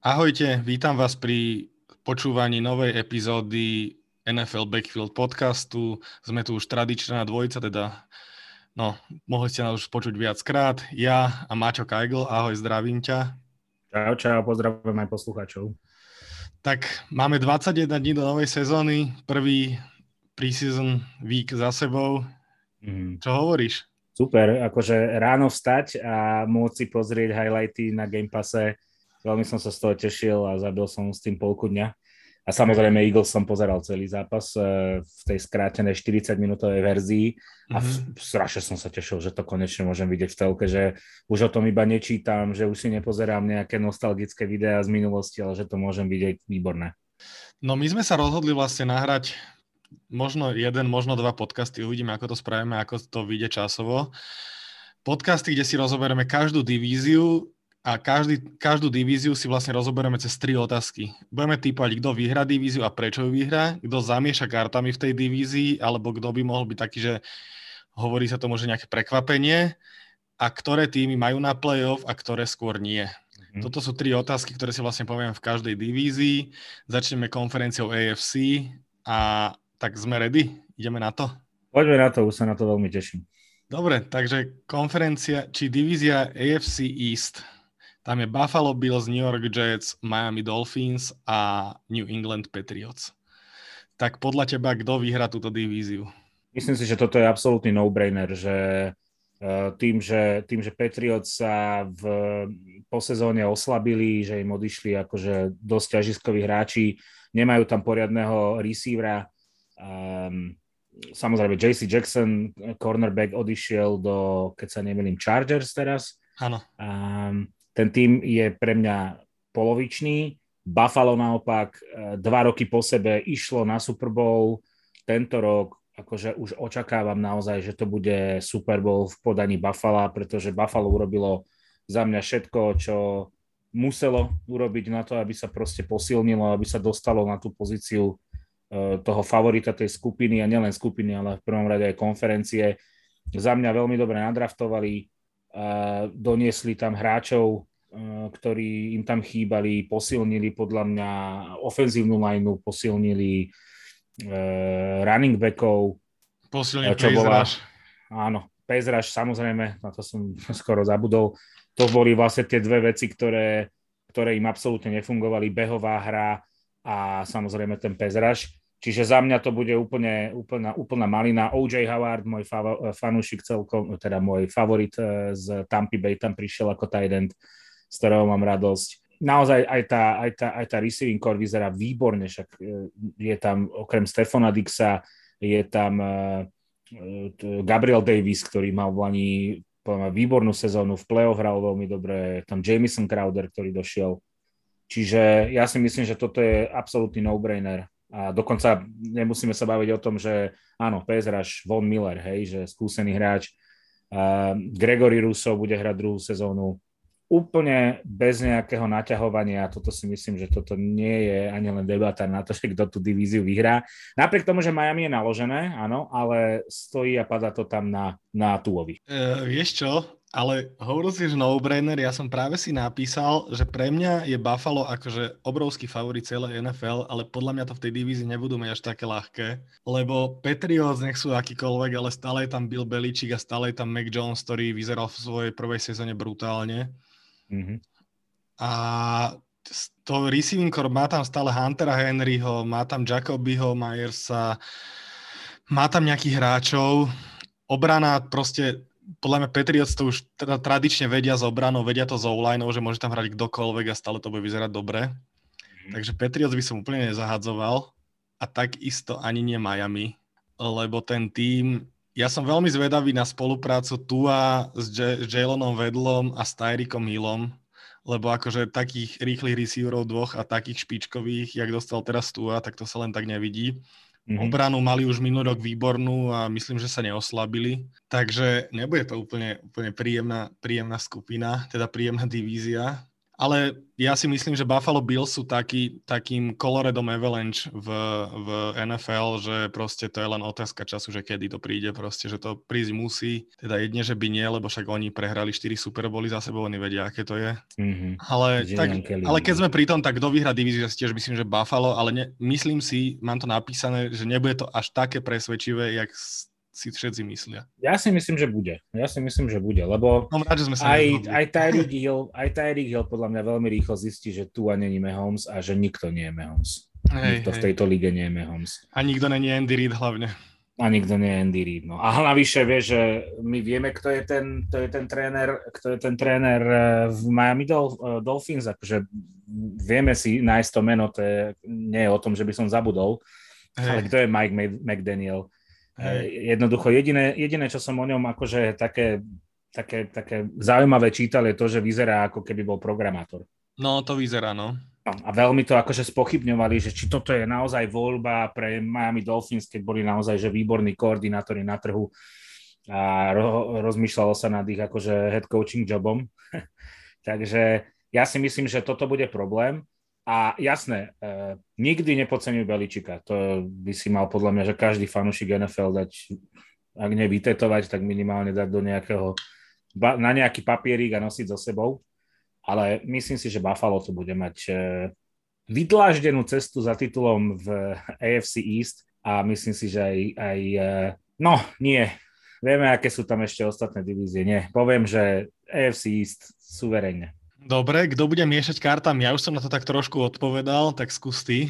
Ahojte, vítam vás pri počúvaní novej epizódy NFL Backfield podcastu. Sme tu už tradičná dvojica, teda no, mohli ste nás už počuť viackrát. Ja a Maťo Kajgl, ahoj, zdravím ťa. Čau, čau, pozdravujem aj poslucháčov. Tak máme 21 dní do novej sezóny, prvý preseason week za sebou. Mm. Čo hovoríš? Super, akože ráno vstať a môcť si pozrieť highlighty na Game Passe Veľmi som sa z toho tešil a zabil som s tým polku dňa. A samozrejme Eagles som pozeral celý zápas e, v tej skrátenej 40-minútovej verzii a mm-hmm. strašne som sa tešil, že to konečne môžem vidieť v telke, že už o tom iba nečítam, že už si nepozerám nejaké nostalgické videá z minulosti, ale že to môžem vidieť výborné. No my sme sa rozhodli vlastne nahrať možno jeden, možno dva podcasty, uvidíme, ako to spravíme, ako to vyjde časovo. Podcasty, kde si rozoberieme každú divíziu, a každý, každú divíziu si vlastne rozoberieme cez tri otázky. Budeme typovať, kto vyhrá divíziu a prečo ju vyhrá, kto zamieša kartami v tej divízii, alebo kto by mohol byť taký, že hovorí sa tomu, že nejaké prekvapenie a ktoré týmy majú na playoff a ktoré skôr nie. Mm-hmm. Toto sú tri otázky, ktoré si vlastne poviem v každej divízii. Začneme konferenciou AFC a tak sme ready? Ideme na to? Poďme na to, už sa na to veľmi teším. Dobre, takže konferencia, či divízia AFC East. Tam je Buffalo Bills, New York Jets, Miami Dolphins a New England Patriots. Tak podľa teba, kto vyhrá túto divíziu? Myslím si, že toto je absolútny no-brainer, že eh, tým, že, tým, že Patriots sa v posezóne oslabili, že im odišli akože dosť ťažiskoví hráči, nemajú tam poriadného receivera. Um, samozrejme, JC Jackson, cornerback, odišiel do, keď sa nemýlim, Chargers teraz. Áno. Um, ten tým je pre mňa polovičný. Buffalo naopak e, dva roky po sebe išlo na Super Bowl. Tento rok akože už očakávam naozaj, že to bude Super Bowl v podaní Buffalo, pretože Buffalo urobilo za mňa všetko, čo muselo urobiť na to, aby sa proste posilnilo, aby sa dostalo na tú pozíciu e, toho favorita tej skupiny a nielen skupiny, ale v prvom rade aj konferencie. Za mňa veľmi dobre nadraftovali, doniesli tam hráčov, ktorí im tam chýbali, posilnili podľa mňa ofenzívnu lineu, posilnili uh, running backov. Posilnili čo bola, Áno, Pezraž, samozrejme, na to som skoro zabudol. To boli vlastne tie dve veci, ktoré, ktoré im absolútne nefungovali, behová hra a samozrejme ten Pezraž. Čiže za mňa to bude úplne, úplná, úplná malina. OJ Howard, môj fanúšik celkom, teda môj favorit z Tampa Bay, tam prišiel ako tight end z ktorého mám radosť. Naozaj aj tá, aj tá, aj tá receiving core vyzerá výborne, však e, je tam okrem Stefana Dixa, je tam e, e, Gabriel Davis, ktorý mal v Lani výbornú sezónu, v play-off hral veľmi dobre, tam Jamison Crowder, ktorý došiel. Čiže ja si myslím, že toto je absolútny no-brainer. A dokonca nemusíme sa baviť o tom, že áno, Pezraš, Von Miller, hej, že skúsený hráč. Gregory Russo bude hrať druhú sezónu úplne bez nejakého naťahovania. Toto si myslím, že toto nie je ani len debata na to, že kto tú divíziu vyhrá. Napriek tomu, že Miami je naložené, áno, ale stojí a padá to tam na, na Tuovi. Uh, vieš čo? Ale hovoril si, že no-brainer, ja som práve si napísal, že pre mňa je Buffalo akože obrovský favorit celé NFL, ale podľa mňa to v tej divízii nebudú mať až také ľahké, lebo Patriots nech sú akýkoľvek, ale stále je tam Bill Belichick a stále je tam Mac Jones, ktorý vyzeral v svojej prvej sezóne brutálne. Mm-hmm. A to receiving core má tam stále Huntera Henryho, má tam Jacobyho, Myersa, má tam nejakých hráčov. Obrana proste, podľa mňa Patriots to už teda tradične vedia z obranou, vedia to z online, že môže tam hrať kdokoľvek a stále to bude vyzerať dobre. Mm-hmm. Takže Patriots by som úplne nezahadzoval a takisto ani nie Miami, lebo ten tým ja som veľmi zvedavý na spoluprácu Tua s, J- s Jalonom Vedlom a s Tyrikom Hillom, lebo akože takých rýchlych receiverov dvoch a takých špičkových, jak dostal teraz Tua, tak to sa len tak nevidí. Mm-hmm. Obranu mali už minulý rok výbornú a myslím, že sa neoslabili. Takže nebude to úplne, úplne príjemná, príjemná skupina, teda príjemná divízia. Ale ja si myslím, že Buffalo Bills sú taký, takým Colorado Avalanche v, v NFL, že proste to je len otázka času, že kedy to príde, proste, že to prísť musí. Teda jedne, že by nie, lebo však oni prehrali 4 Super Bowly za sebou, oni vedia, aké to je. Mm-hmm. Ale, tak, ale keď sme pri tom, tak kto vyhrá divíziu, ja si tiež myslím, že Buffalo, ale ne, myslím si, mám to napísané, že nebude to až také presvedčivé, jak si všetci myslia. Ja si myslím, že bude. Ja si myslím, že bude, lebo no, rád, že sme sa aj, aj, Tyreek Hill, aj Tyreek Hill podľa mňa veľmi rýchlo zistí, že tu a není Mahomes a že nikto nie je Mahomes. Hej, nikto hej. v tejto lige nie je Mahomes. A nikto není Andy Reid hlavne. A nikto nie je Andy Reid. No. A navyše vie, že my vieme, kto je ten, kto je ten tréner, kto je ten tréner eh, v Miami Dol- eh, Dolphins, akože vieme si nájsť to meno, to je, nie je o tom, že by som zabudol, Hej. ale kto je Mike McDaniel. Jednoducho jediné, jediné, čo som o ňom akože také, také, také zaujímavé čítal, je to, že vyzerá ako keby bol programátor. No, to vyzerá, no. no. A veľmi to akože spochybňovali, že či toto je naozaj voľba pre Miami Dolphins, keď boli naozaj že výborní koordinátori na trhu a ro- rozmýšľalo sa nad ich akože head coaching jobom. Takže ja si myslím, že toto bude problém. A jasné, eh, nikdy nepodceňuj Beličika. To by si mal podľa mňa, že každý fanúšik NFL dať, ak nevytetovať, tak minimálne dať do nejakého, na nejaký papierík a nosiť so sebou. Ale myslím si, že Buffalo to bude mať eh, vydláždenú cestu za titulom v AFC East a myslím si, že aj, aj eh, no nie, vieme, aké sú tam ešte ostatné divízie. Nie, poviem, že AFC East suverejne. Dobre, kto bude miešať kartami? Ja už som na to tak trošku odpovedal, tak skús ty.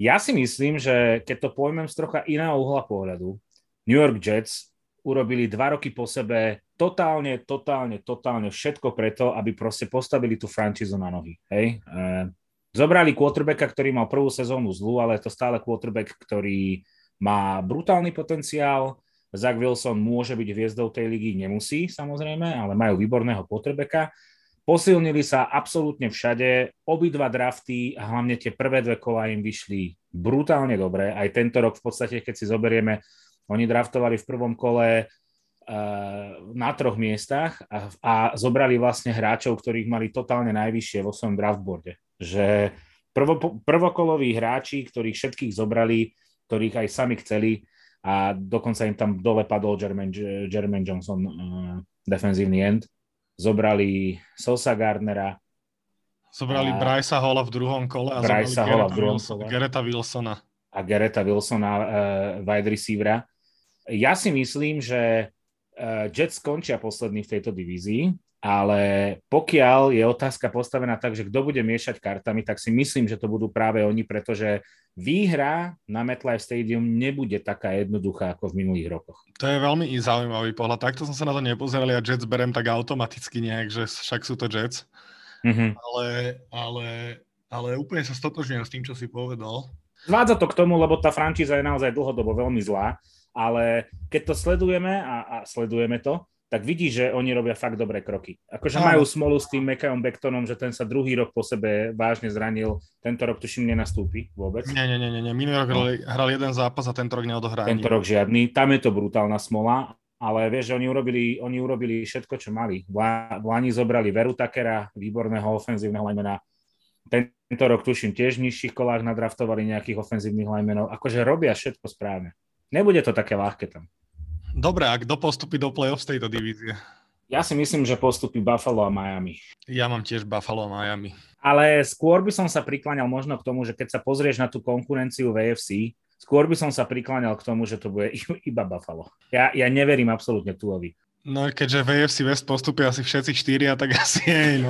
Ja si myslím, že keď to pojmem z trocha iného uhla pohľadu, New York Jets urobili dva roky po sebe totálne, totálne, totálne všetko preto, aby proste postavili tú franchízu na nohy. Hej? E, zobrali quarterbacka, ktorý mal prvú sezónu zlú, ale je to stále quarterback, ktorý má brutálny potenciál. Zach Wilson môže byť hviezdou tej ligy, nemusí samozrejme, ale majú výborného quarterbacka Posilnili sa absolútne všade, obidva drafty a hlavne tie prvé dve kola im vyšli brutálne dobre. Aj tento rok v podstate, keď si zoberieme, oni draftovali v prvom kole uh, na troch miestach a, a zobrali vlastne hráčov, ktorých mali totálne najvyššie vo svojom draftboarde. Že prvo, prvokoloví hráči, ktorých všetkých zobrali, ktorých aj sami chceli a dokonca im tam dole padol Jermaine, Johnson, uh, defenzívny end zobrali Sosa Gardnera. Zobrali a... Brysa Holla v druhom kole a Brysa Holla v druhom kole. Gereta Wilsona. A Gereta Wilsona, uh, wide receivera. Ja si myslím, že uh, Jets skončia posledný v tejto divízii, ale pokiaľ je otázka postavená tak, že kto bude miešať kartami, tak si myslím, že to budú práve oni, pretože výhra na MetLife Stadium nebude taká jednoduchá ako v minulých rokoch. To je veľmi zaujímavý pohľad. Takto som sa na to nepozeral, ja Jets berem tak automaticky nejak, že však sú to Jets. Mm-hmm. Ale, ale, ale úplne sa stotožňujem s tým, čo si povedal. Zvádza to k tomu, lebo tá francíza je naozaj dlhodobo veľmi zlá, ale keď to sledujeme a, a sledujeme to, tak vidí, že oni robia fakt dobré kroky. Akože no. majú smolu s tým Mekajom Bektonom, že ten sa druhý rok po sebe vážne zranil. Tento rok tuším nenastúpi vôbec. Nie, nie, nie, nie. Minulý rok no. hral, jeden zápas a tento rok neodohrá. Tento rok žiadny. Tam je to brutálna smola, ale vieš, že oni urobili, oni urobili všetko, čo mali. V Lani zobrali Veru Takera, výborného ofenzívneho linemana. Tento rok tuším tiež v nižších kolách nadraftovali nejakých ofenzívnych linemenov. Akože robia všetko správne. Nebude to také ľahké tam. Dobre, a kto postupí do play-off z tejto divízie? Ja si myslím, že postupí Buffalo a Miami. Ja mám tiež Buffalo a Miami. Ale skôr by som sa prikláňal možno k tomu, že keď sa pozrieš na tú konkurenciu v AFC, skôr by som sa prikláňal k tomu, že to bude iba Buffalo. Ja, ja neverím absolútne Tuovi. No keďže v AFC West postupia asi všetci štyria, tak asi jej, no.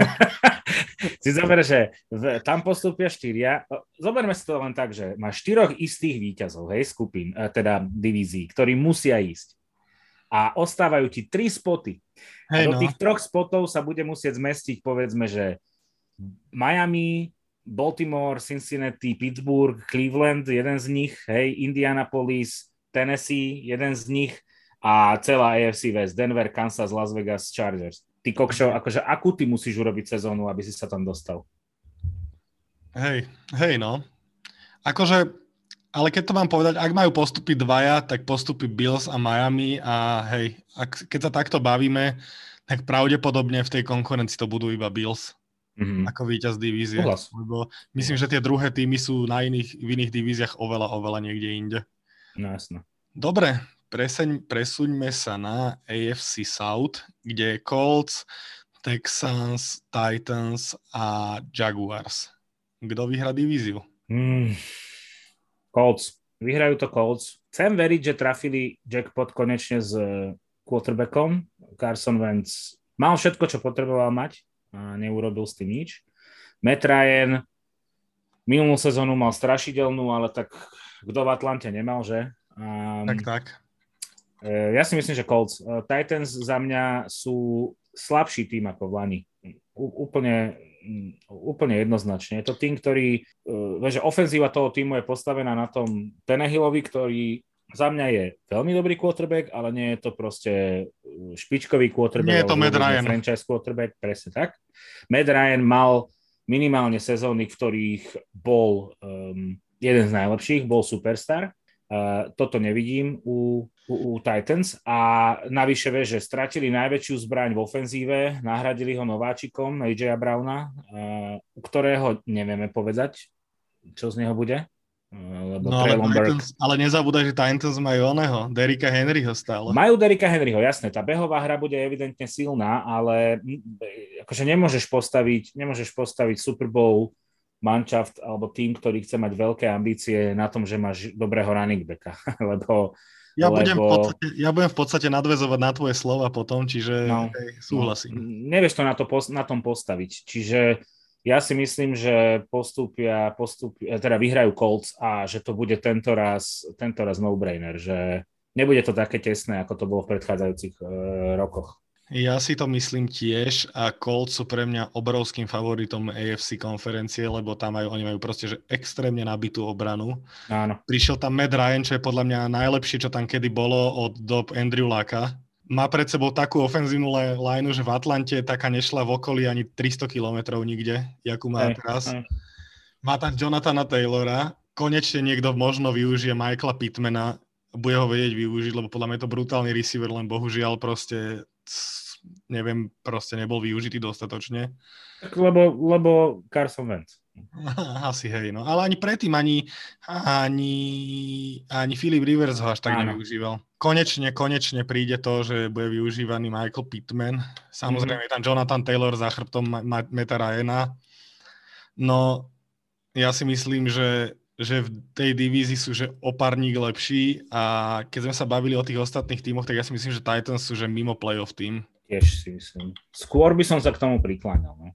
si zober, že v, tam postupia štyria. Zoberme si to len tak, že má štyroch istých výťazov, hej, skupín, e, teda divízií, ktorí musia ísť a ostávajú ti tri spoty. Hey, a do no. tých troch spotov sa bude musieť zmestiť, povedzme, že Miami, Baltimore, Cincinnati, Pittsburgh, Cleveland, jeden z nich, hej, Indianapolis, Tennessee, jeden z nich a celá AFC West, Denver, Kansas, Las Vegas, Chargers. Ty kokšo, akože akú ty musíš urobiť sezónu, aby si sa tam dostal? Hej, hej no. Akože ale keď to mám povedať, ak majú postupy dvaja, tak postupy Bills a Miami a hej, ak, keď sa takto bavíme, tak pravdepodobne v tej konkurencii to budú iba Bills. mm-hmm. ako víťaz divízie. Uhlas. Lebo myslím, že tie druhé týmy sú na iných, v iných divíziách oveľa, oveľa niekde inde. No jasno. Dobre, preseň, presuňme sa na AFC South, kde je Colts, Texans, Titans a Jaguars. Kto vyhrá divíziu? Mm. Colts. Vyhrajú to Colts. Chcem veriť, že trafili jackpot konečne s eh, quarterbackom. Carson Wentz mal všetko, čo potreboval mať a neurobil s tým nič. Matt Ryan minulú sezónu mal strašidelnú, ale tak kto v Atlante nemal, že? Um, tak, tak. Eh, ja si myslím, že Colts. Eh, Titans za mňa sú slabší tým ako v Lani. Úplne úplne jednoznačne. Je to tým, ktorý, uh, že ofenzíva toho týmu je postavená na tom Tenehillovi, ktorý za mňa je veľmi dobrý quarterback, ale nie je to proste uh, špičkový quarterback. Nie je to Matt Ryan. Franchise quarterback, presne tak. Matt Ryan mal minimálne sezóny, v ktorých bol um, jeden z najlepších, bol superstar. Uh, toto nevidím u u, u Titans a navyše vie, že stratili najväčšiu zbraň v ofenzíve, nahradili ho nováčikom AJ Browna, u ktorého nevieme povedať, čo z neho bude. Lebo no, ale, Titans, ale nezabúdaj, že Titans majú oného, Derika Henryho stále. Majú Derika Henryho, jasné. Tá behová hra bude evidentne silná, ale akože nemôžeš postaviť, nemôžeš postaviť Super Bowl manšaft alebo tým, ktorý chce mať veľké ambície na tom, že máš dobrého running backa, lebo ja, lebo... budem v podstate, ja budem v podstate nadvezovať na tvoje slova potom, čiže no, hej, súhlasím. No, nevieš to na, to na tom postaviť. Čiže ja si myslím, že postupia, postupia, teda vyhrajú Colts a že to bude tento raz, tento raz no-brainer, že nebude to také tesné, ako to bolo v predchádzajúcich uh, rokoch. Ja si to myslím tiež a Colts sú pre mňa obrovským favoritom AFC konferencie, lebo tam majú, oni majú proste že extrémne nabitú obranu. Áno. Prišiel tam Matt Ryan, čo je podľa mňa najlepšie, čo tam kedy bolo od dob Andrew Laka. Má pred sebou takú ofenzívnu lineu, že v Atlante taká nešla v okolí ani 300 kilometrov nikde, jakú má aj, teraz. Aj. Má tam Jonathana Taylora, konečne niekto možno využije Michaela Pittmana, bude ho vedieť využiť, lebo podľa mňa je to brutálny receiver, len bohužiaľ proste neviem, proste nebol využitý dostatočne. Tak lebo, lebo Carson Wentz. Asi hej, no. Ale ani predtým ani, ani, ani Philip Rivers ho až tak Áno. nevyužíval. Konečne, konečne príde to, že bude využívaný Michael Pittman. Samozrejme mm-hmm. je tam Jonathan Taylor za chrbtom Meta Ryana. No, ja si myslím, že že v tej divízii sú že opárník lepší a keď sme sa bavili o tých ostatných tímoch, tak ja si myslím, že Titans sú že mimo playoff tým. Tiež si myslím. Skôr by som sa k tomu prikláňal. No.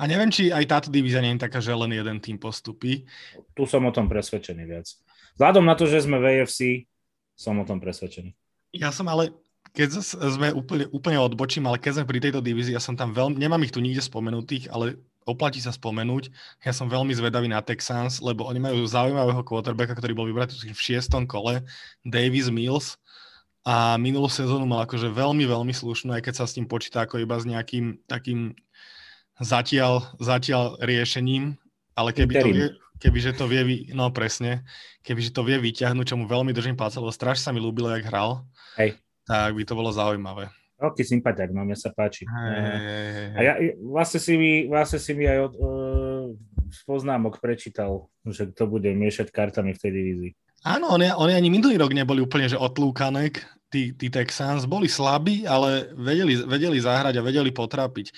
A neviem, či aj táto divízia nie je taká, že len jeden tým postupí. Tu som o tom presvedčený viac. Vzhľadom na to, že sme v AFC, som o tom presvedčený. Ja som ale, keď sme úplne, úplne odbočím, ale keď sme pri tejto divízii, ja som tam veľmi, nemám ich tu nikde spomenutých, ale oplatí sa spomenúť. Ja som veľmi zvedavý na Texans, lebo oni majú zaujímavého quarterbacka, ktorý bol vybratý v šiestom kole, Davis Mills. A minulú sezónu mal akože veľmi, veľmi slušnú, aj keď sa s tým počíta ako iba s nejakým takým zatiaľ, zatiaľ riešením. Ale keby to, vie, kebyže to vie, no presne, kebyže to vie vyťahnuť, čo mu veľmi držím palce, lebo strašne sa mi ľúbilo, jak hral, Hej. tak by to bolo zaujímavé. Veľký sympatiak, no mne sa páči. Hey, A ja vlastne si mi, vlastne si mi aj od, uh, z poznámok prečítal, že to bude miešať kartami v tej divízii. Áno, oni, oni ani minulý rok neboli úplne že otlúkané, tí, tí Texans. Boli slabí, ale vedeli, vedeli zahrať a vedeli potrápiť.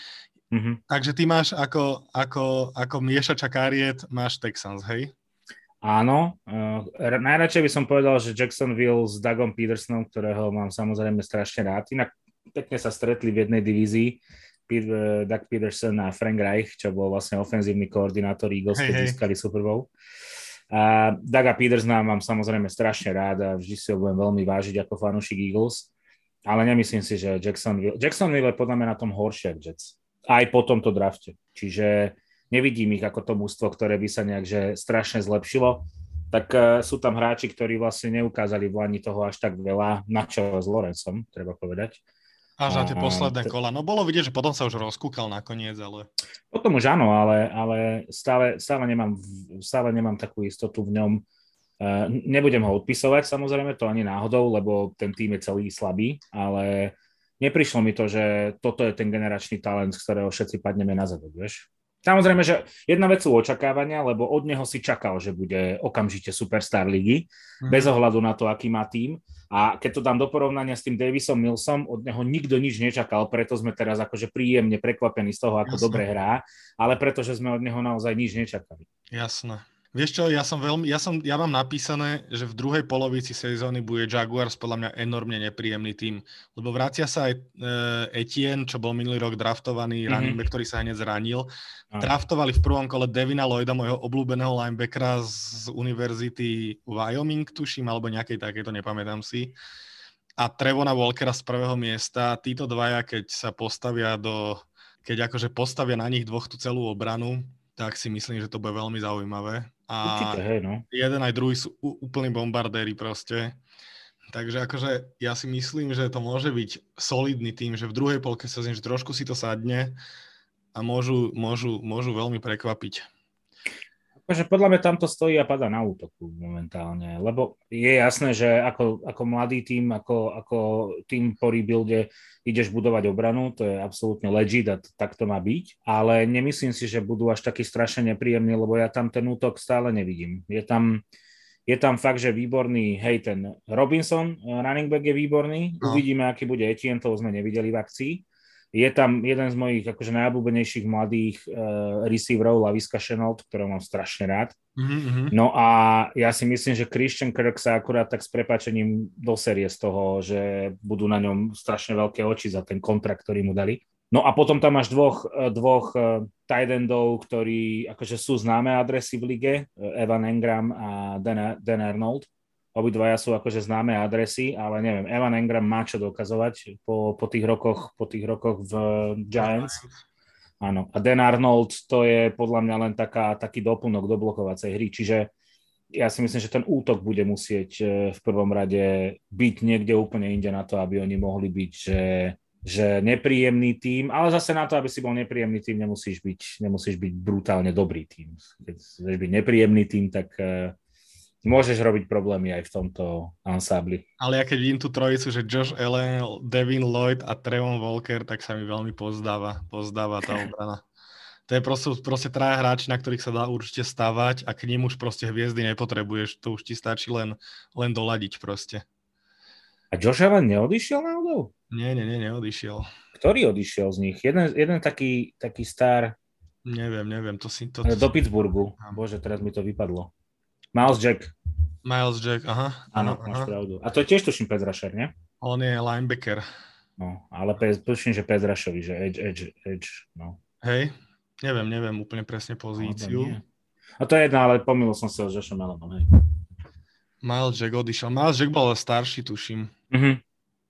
Mm-hmm. Takže ty máš ako, ako, ako miešača kariet, máš Texans, hej? Áno, uh, najradšej by som povedal, že Jacksonville s Dougom Petersonom, ktorého mám samozrejme strašne rád. Inak pekne sa stretli v jednej divízii. Peter, Doug Peterson a Frank Reich, čo bol vlastne ofenzívny koordinátor Eagles, keď hey, získali Super Bowl. A Daga Petersona mám samozrejme strašne rád a vždy si ho budem veľmi vážiť ako fanúšik Eagles, ale nemyslím si, že Jacksonville, Jacksonville je podľa mňa na tom horšie ako Jets. Aj po tomto drafte. Čiže nevidím ich ako to mústvo, ktoré by sa nejak že strašne zlepšilo. Tak uh, sú tam hráči, ktorí vlastne neukázali v Lani toho až tak veľa, na čo s Lorencom, treba povedať. Až na tie posledné kola. No bolo vidieť, že potom sa už rozkúkal nakoniec, ale... Potom už áno, ale, ale stále, stále, nemám, stále nemám takú istotu v ňom. Nebudem ho odpisovať, samozrejme, to ani náhodou, lebo ten tým je celý slabý, ale neprišlo mi to, že toto je ten generačný talent, z ktorého všetci padneme na zadok, vieš. Samozrejme, že jedna vec sú očakávania, lebo od neho si čakal, že bude okamžite superstar ligy, mm. bez ohľadu na to, aký má tým. A keď to dám do porovnania s tým Davisom Millsom, od neho nikto nič nečakal, preto sme teraz akože príjemne prekvapení z toho, ako Jasne. dobre hrá, ale pretože sme od neho naozaj nič nečakali. Jasné. Vieš čo, ja som veľmi, ja, som, ja mám napísané, že v druhej polovici sezóny bude Jaguars podľa mňa enormne nepríjemný tým, lebo vracia sa aj e, Etienne, čo bol minulý rok draftovaný, mm-hmm. running back, ktorý sa hneď zranil. Aj. Draftovali v prvom kole Devina Lloyda, môjho obľúbeného linebackera z univerzity Wyoming, tuším, alebo nejakej takéto, nepamätám si. A Trevona Walkera z prvého miesta. Títo dvaja, keď sa postavia do, keď akože postavia na nich dvoch tú celú obranu, tak si myslím, že to bude veľmi zaujímavé. A Určite, hej, no. jeden aj druhý sú úplní bombardéri proste. Takže akože ja si myslím, že to môže byť solidný tým, že v druhej polke sa zim, že trošku si to sadne a môžu, môžu, môžu veľmi prekvapiť. Akože podľa mňa tam to stojí a padá na útoku momentálne, lebo je jasné, že ako, ako mladý tým, ako, ako tým po rebuilde ideš budovať obranu, to je absolútne legit a tak to má byť, ale nemyslím si, že budú až taký strašne nepríjemní, lebo ja tam ten útok stále nevidím. Je tam, je tam fakt, že výborný, hej, ten Robinson, running back je výborný, no. uvidíme, aký bude Etienne, toho sme nevideli v akcii je tam jeden z mojich akože najobľúbenejších mladých uh, receiverov, Laviska Chenault, ktorého mám strašne rád. Mm-hmm. No a ja si myslím, že Christian Kirk sa akurát tak s prepačením doserie z toho, že budú na ňom strašne veľké oči za ten kontrakt, ktorý mu dali. No a potom tam máš dvoch, eh, dvoch uh, tight endov, ktorí akože sú známe adresy v lige, Evan Engram a Dan, Dan Arnold. Obidvaja sú akože známe adresy, ale neviem, Evan Engram má čo dokazovať po, po, tých, rokoch, po tých rokoch v Giants. Áno. A Dan Arnold to je podľa mňa len taká, taký doplnok do blokovacej hry. Čiže ja si myslím, že ten útok bude musieť e, v prvom rade byť niekde úplne inde na to, aby oni mohli byť, že, že nepríjemný tým, ale zase na to, aby si bol nepríjemný tým, nemusíš byť, nemusíš byť brutálne dobrý tým. Keď chceš byť nepríjemný tým, tak e, môžeš robiť problémy aj v tomto ansábli. Ale ja keď vidím tú trojicu, že Josh Allen, Devin Lloyd a Trevon Walker, tak sa mi veľmi pozdáva, pozdáva tá obrana. To je proste, proste traja hráči, na ktorých sa dá určite stavať a k ním už proste hviezdy nepotrebuješ. To už ti stačí len, len doladiť proste. A Josh Allen neodišiel náhodou? Nie, nie, nie, neodišiel. Ktorý odišiel z nich? Jeden, jeden taký, taký star... Neviem, neviem, to si... To, to... Do Pittsburghu. Bože, teraz mi to vypadlo. Miles Jack. Miles Jack, aha. Áno, máš pravdu. A to je tiež tuším Rusher, nie? On je linebacker. No, ale tuším, že Rusherovi, že edge, edge, edge, no. Hej, neviem, neviem úplne presne pozíciu. No, a to je jedna, ale pomýlil som sa s Joshom Allenom, hej. Miles Jack odišiel. Miles Jack bol starší, tuším. Mhm.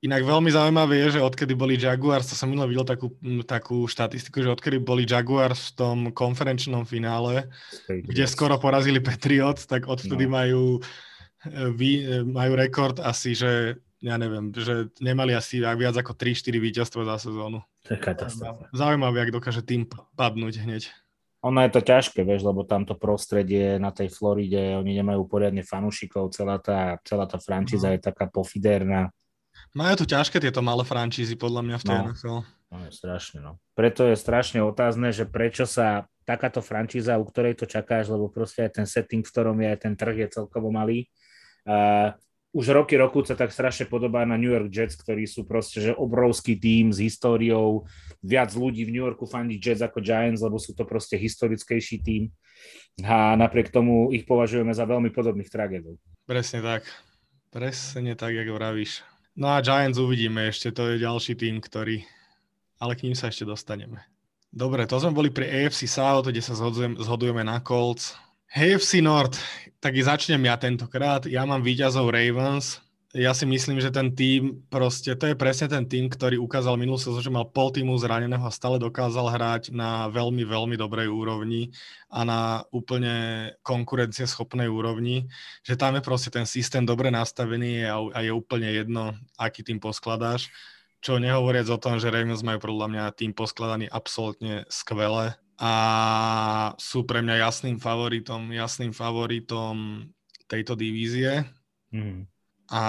Inak veľmi zaujímavé je, že odkedy boli Jaguars, to som minulé videl takú, takú štatistiku, že odkedy boli Jaguars v tom konferenčnom finále, State kde skoro porazili Patriots, tak odtedy no. majú, e, e, majú rekord asi, že ja neviem, že nemali asi viac ako 3-4 víťazstva za sezónu. To je katastrofa. Zaujímavé, ak dokáže tým padnúť hneď. Ono je to ťažké, vieš, lebo tamto prostredie na tej Floride, oni nemajú poriadne fanúšikov, celá tá, celá tá frančíza no. je taká pofiderná majú tu ťažké tieto malé francízy, podľa mňa v tej no, NFL. No, je strašne, no. Preto je strašne otázne, že prečo sa takáto francíza, u ktorej to čakáš, lebo proste aj ten setting, v ktorom je aj ten trh, je celkovo malý. Uh, už roky, roku sa tak strašne podobá na New York Jets, ktorí sú proste že obrovský tým s históriou. Viac ľudí v New Yorku fandí Jets ako Giants, lebo sú to proste historickejší tým. A napriek tomu ich považujeme za veľmi podobných tragédov. Presne tak. Presne tak, ako vravíš. No a Giants uvidíme ešte, to je ďalší tým, ktorý... Ale k ním sa ešte dostaneme. Dobre, to sme boli pri AFC South, kde sa zhodujeme, na Colts. AFC North, tak i začnem ja tentokrát. Ja mám výťazov Ravens, ja si myslím, že ten tým proste, to je presne ten tým, ktorý ukázal minulú sezónu, že mal pol týmu zraneného a stále dokázal hrať na veľmi, veľmi dobrej úrovni a na úplne konkurencieschopnej úrovni, že tam je proste ten systém dobre nastavený a, a je úplne jedno, aký tým poskladáš. Čo nehovoriac o tom, že Ravens majú podľa mňa tým poskladaný absolútne skvele a sú pre mňa jasným favoritom, jasným favoritom tejto divízie. Mm a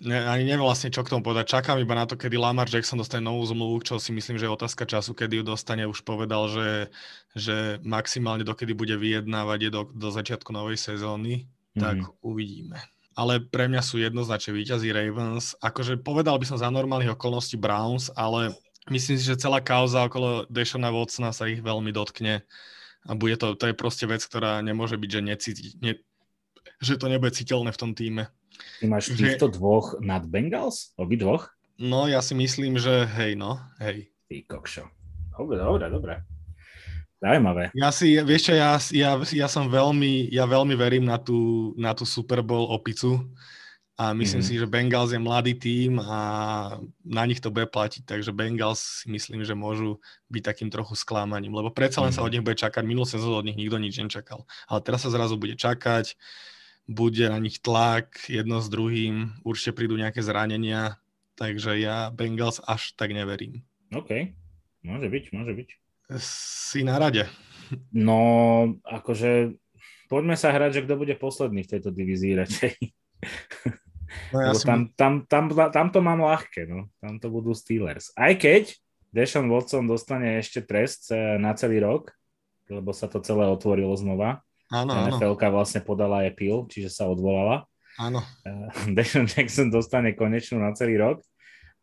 ne, ani neviem vlastne, čo k tomu povedať. Čakám iba na to, kedy Lamar Jackson dostane novú zmluvu, čo si myslím, že je otázka času, kedy ju dostane. Už povedal, že, že maximálne dokedy bude vyjednávať je do, do začiatku novej sezóny. Mm-hmm. Tak uvidíme. Ale pre mňa sú jednoznačne víťazí Ravens. Akože povedal by som za normálnych okolností Browns, ale myslím si, že celá kauza okolo Deshona Watsona sa ich veľmi dotkne. A bude to, to je proste vec, ktorá nemôže byť, že, necíti, ne, že to nebude citeľné v tom týme. Ty máš týchto že... dvoch nad Bengals? Obi dvoch? No, ja si myslím, že hej, no, hej. Ty kokšo. Dobre, dobre, dobre. Zajímavé. Ja si, vieš čo, ja, ja, ja som veľmi, ja veľmi verím na tú, na tú Super Bowl opicu a myslím mm-hmm. si, že Bengals je mladý tím a na nich to bude platiť, takže Bengals si myslím, že môžu byť takým trochu sklamaním, lebo predsa len mm-hmm. sa od nich bude čakať, minulú sezónu od nich nikto nič nečakal, ale teraz sa zrazu bude čakať, bude na nich tlak jedno s druhým, určite prídu nejaké zranenia, takže ja Bengals až tak neverím. OK, môže byť, môže byť. Si na rade. No, akože poďme sa hrať, že kto bude posledný v tejto divízii radšej. No, ja tam, tam, tam, tam to mám ľahké, no. Tam to budú Steelers. Aj keď Deshaun Watson dostane ešte trest eh, na celý rok, lebo sa to celé otvorilo znova. Áno, NFL vlastne podala appeal, čiže sa odvolala. Áno. Eh, Deshaun Jackson dostane konečnú na celý rok,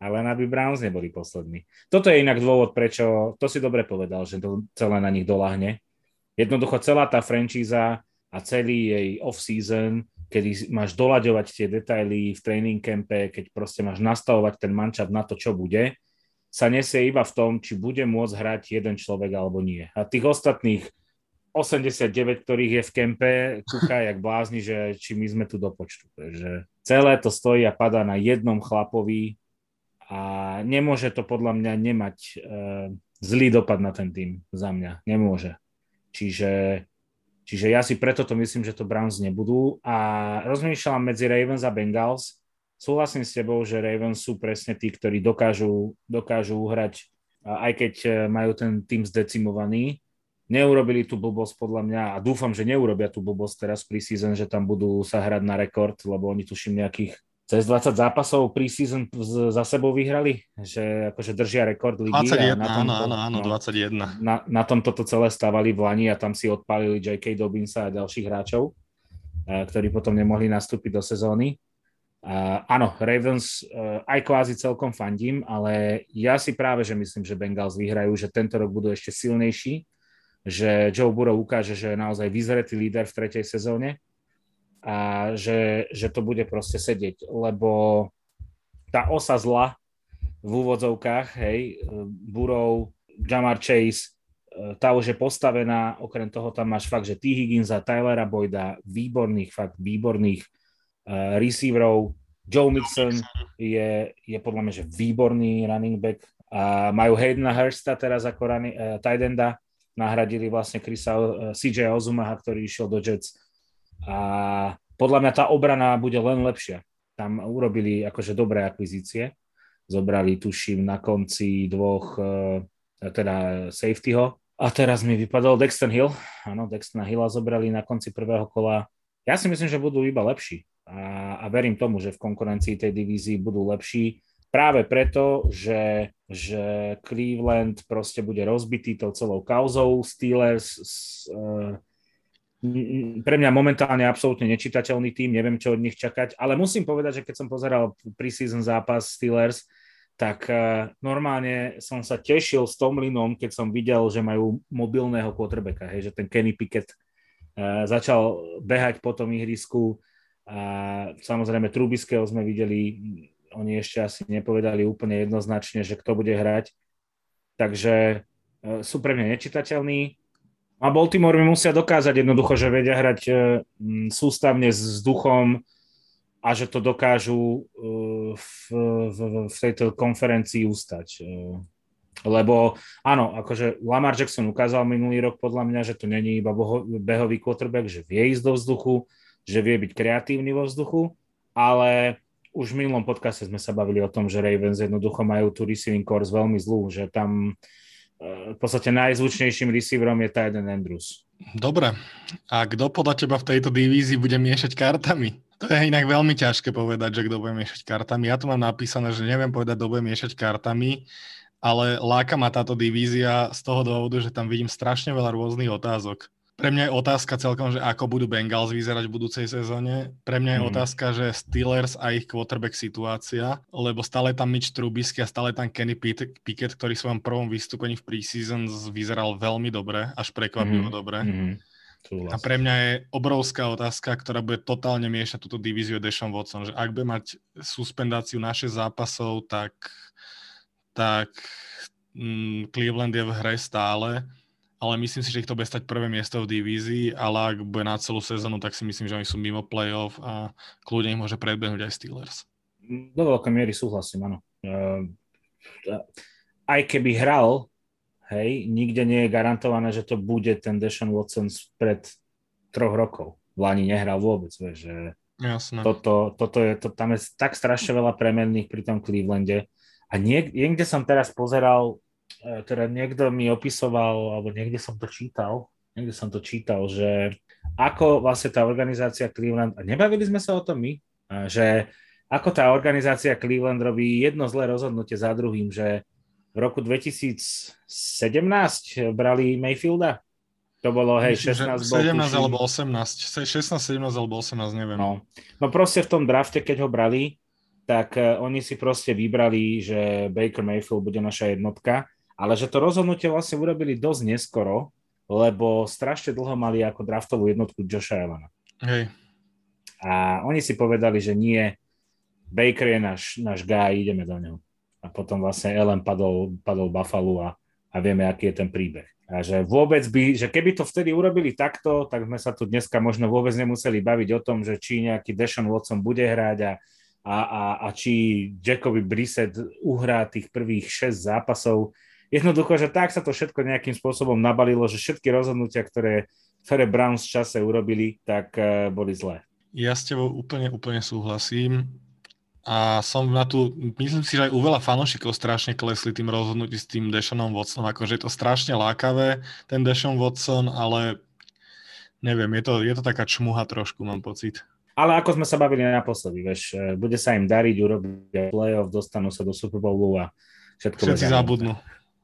ale aby Browns neboli poslední. Toto je inak dôvod, prečo, to si dobre povedal, že to celé na nich doláhne. Jednoducho celá tá franchíza a celý jej off-season, kedy máš doľaďovať tie detaily v training campe, keď proste máš nastavovať ten mančat na to, čo bude, sa nesie iba v tom, či bude môcť hrať jeden človek alebo nie. A tých ostatných 89, ktorých je v kempe, kúka jak blázni, že či my sme tu do počtu. Takže celé to stojí a padá na jednom chlapovi a nemôže to podľa mňa nemať e, zlý dopad na ten tým za mňa. Nemôže. Čiže, čiže ja si preto to myslím, že to Browns nebudú a rozmýšľam medzi Ravens a Bengals. Súhlasím s tebou, že Ravens sú presne tí, ktorí dokážu, dokážu uhrať, aj keď e, majú ten tým zdecimovaný, neurobili tú blbosť podľa mňa a dúfam, že neurobia tú blbosť teraz pri season, že tam budú sa hrať na rekord, lebo oni tuším nejakých cez 20 zápasov pre-season za sebou vyhrali, že akože držia rekord ligy. 21, a na tom, áno, áno, áno, no, 21. Na, na tom toto celé stávali v Lani a tam si odpálili J.K. Dobinsa a ďalších hráčov, ktorí potom nemohli nastúpiť do sezóny. Uh, áno, Ravens uh, aj kvázi celkom fandím, ale ja si práve, že myslím, že Bengals vyhrajú, že tento rok budú ešte silnejší že Joe Burrow ukáže, že je naozaj vyzretý líder v tretej sezóne a že, že to bude proste sedieť, lebo tá osa zla v úvodzovkách, hej, Burrow, Jamar Chase, tá už je postavená, okrem toho tam máš fakt, že T. Higginsa, Tylera Boyda, výborných, fakt výborných uh, receiverov, Joe Mixon je, je podľa mňa, že výborný running back a majú Haydena Hursta teraz ako running, uh, tight enda, nahradili vlastne Chrisa, eh, CJ Ozumaha, ktorý išiel do Jets a podľa mňa tá obrana bude len lepšia. Tam urobili akože dobré akvizície. Zobrali, tuším, na konci dvoch, eh, teda safetyho. A teraz mi vypadol Dexter Hill. Áno, Dexter Hilla zobrali na konci prvého kola. Ja si myslím, že budú iba lepší. A, a verím tomu, že v konkurencii tej divízii budú lepší práve preto, že, že Cleveland proste bude rozbitý tou celou kauzou. Steelers uh, pre mňa momentálne absolútne nečitateľný tým, neviem, čo od nich čakať, ale musím povedať, že keď som pozeral preseason zápas Steelers, tak uh, normálne som sa tešil s Tomlinom, keď som videl, že majú mobilného quarterbacka, hej, že ten Kenny Pickett uh, začal behať po tom ihrisku a samozrejme Trubiského sme videli oni ešte asi nepovedali úplne jednoznačne, že kto bude hrať. Takže e, sú pre mňa nečitateľní. A Baltimore mi musia dokázať jednoducho, že vedia hrať e, sústavne s duchom a že to dokážu e, v, v, v tejto konferencii ustať. Lebo áno, akože Lamar Jackson ukázal minulý rok podľa mňa, že to není iba behový quarterback, že vie ísť do vzduchu, že vie byť kreatívny vo vzduchu, ale už v minulom podcaste sme sa bavili o tom, že Ravens jednoducho majú tú receiving course veľmi zlú, že tam e, v podstate najzvučnejším receiverom je Tyden Andrews. Dobre. A kto podľa teba v tejto divízii bude miešať kartami? To je inak veľmi ťažké povedať, že kto bude miešať kartami. Ja tu mám napísané, že neviem povedať, kto bude miešať kartami, ale láka ma táto divízia z toho dôvodu, že tam vidím strašne veľa rôznych otázok. Pre mňa je otázka celkom, že ako budú Bengals vyzerať v budúcej sezóne. Pre mňa je mm. otázka, že Steelers a ich quarterback situácia, lebo stále tam Mitch Trubisky a stále tam Kenny Pickett, ktorý v svojom prvom vystúpení v preseason vyzeral veľmi dobre, až prekvapivo mm. dobre. Mm. A pre mňa je obrovská otázka, ktorá bude totálne miešať túto divíziu Dešom Watson, že ak bude mať suspendáciu naše zápasov, tak, tak mm, Cleveland je v hre stále ale myslím si, že ich to bude stať prvé miesto v divízii, ale ak bude na celú sezónu, tak si myslím, že oni sú mimo playoff a kľudne ich môže predbehnúť aj Steelers. Do veľkej miery súhlasím, áno. Uh, aj keby hral, hej, nikde nie je garantované, že to bude ten Deshaun Watson pred troch rokov. V Lani nehral vôbec, vieš, že Jasné. Toto, toto je, to, tam je tak strašne veľa premenných pri tom Clevelande. A niek, niekde som teraz pozeral teda niekto mi opisoval, alebo niekde som to čítal, niekde som to čítal, že ako vlastne tá organizácia Cleveland, a nebavili sme sa o tom my, že ako tá organizácia Cleveland robí jedno zlé rozhodnutie za druhým, že v roku 2017 brali Mayfielda? To bolo, hej, 16 bol 17 alebo 18. 16, 17 alebo 18, neviem. No. no proste v tom drafte, keď ho brali, tak uh, oni si proste vybrali, že Baker Mayfield bude naša jednotka ale že to rozhodnutie vlastne urobili dosť neskoro, lebo strašne dlho mali ako draftovú jednotku Josha Evana. Hej. A oni si povedali, že nie, Baker je náš, náš guy, ideme do neho. A potom vlastne Ellen padol, padol Buffalo a, a vieme, aký je ten príbeh. A že vôbec by, že keby to vtedy urobili takto, tak sme sa tu dneska možno vôbec nemuseli baviť o tom, že či nejaký Deshaun Watson bude hrať a, a, a, a či Jacoby Brissett uhrá tých prvých 6 zápasov jednoducho, že tak sa to všetko nejakým spôsobom nabalilo, že všetky rozhodnutia, ktoré Fere Browns v čase urobili, tak uh, boli zlé. Ja s tebou úplne, úplne súhlasím. A som na tú, myslím si, že aj u veľa fanošikov strašne klesli tým rozhodnutí s tým Deshanom Watsonom, akože je to strašne lákavé, ten Deshaun Watson, ale neviem, je to, je to taká čmuha trošku, mám pocit. Ale ako sme sa bavili naposledy, vieš, e, bude sa im dariť, urobiť playoff, dostanú sa do Super Bowlu a všetko Všetci zabudnú.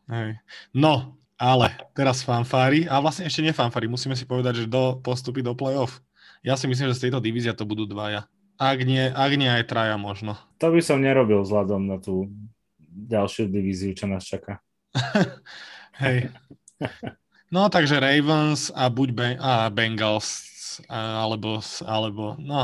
Hej. No, ale teraz fanfári, a vlastne ešte nefanfári, musíme si povedať, že do postupy do play-off. Ja si myslím, že z tejto divízia to budú dvaja. Ak nie, ak nie aj traja možno. To by som nerobil vzhľadom na tú ďalšiu divíziu, čo nás čaká. Hej. No, takže Ravens a buď ben- a Bengals, alebo, alebo, no.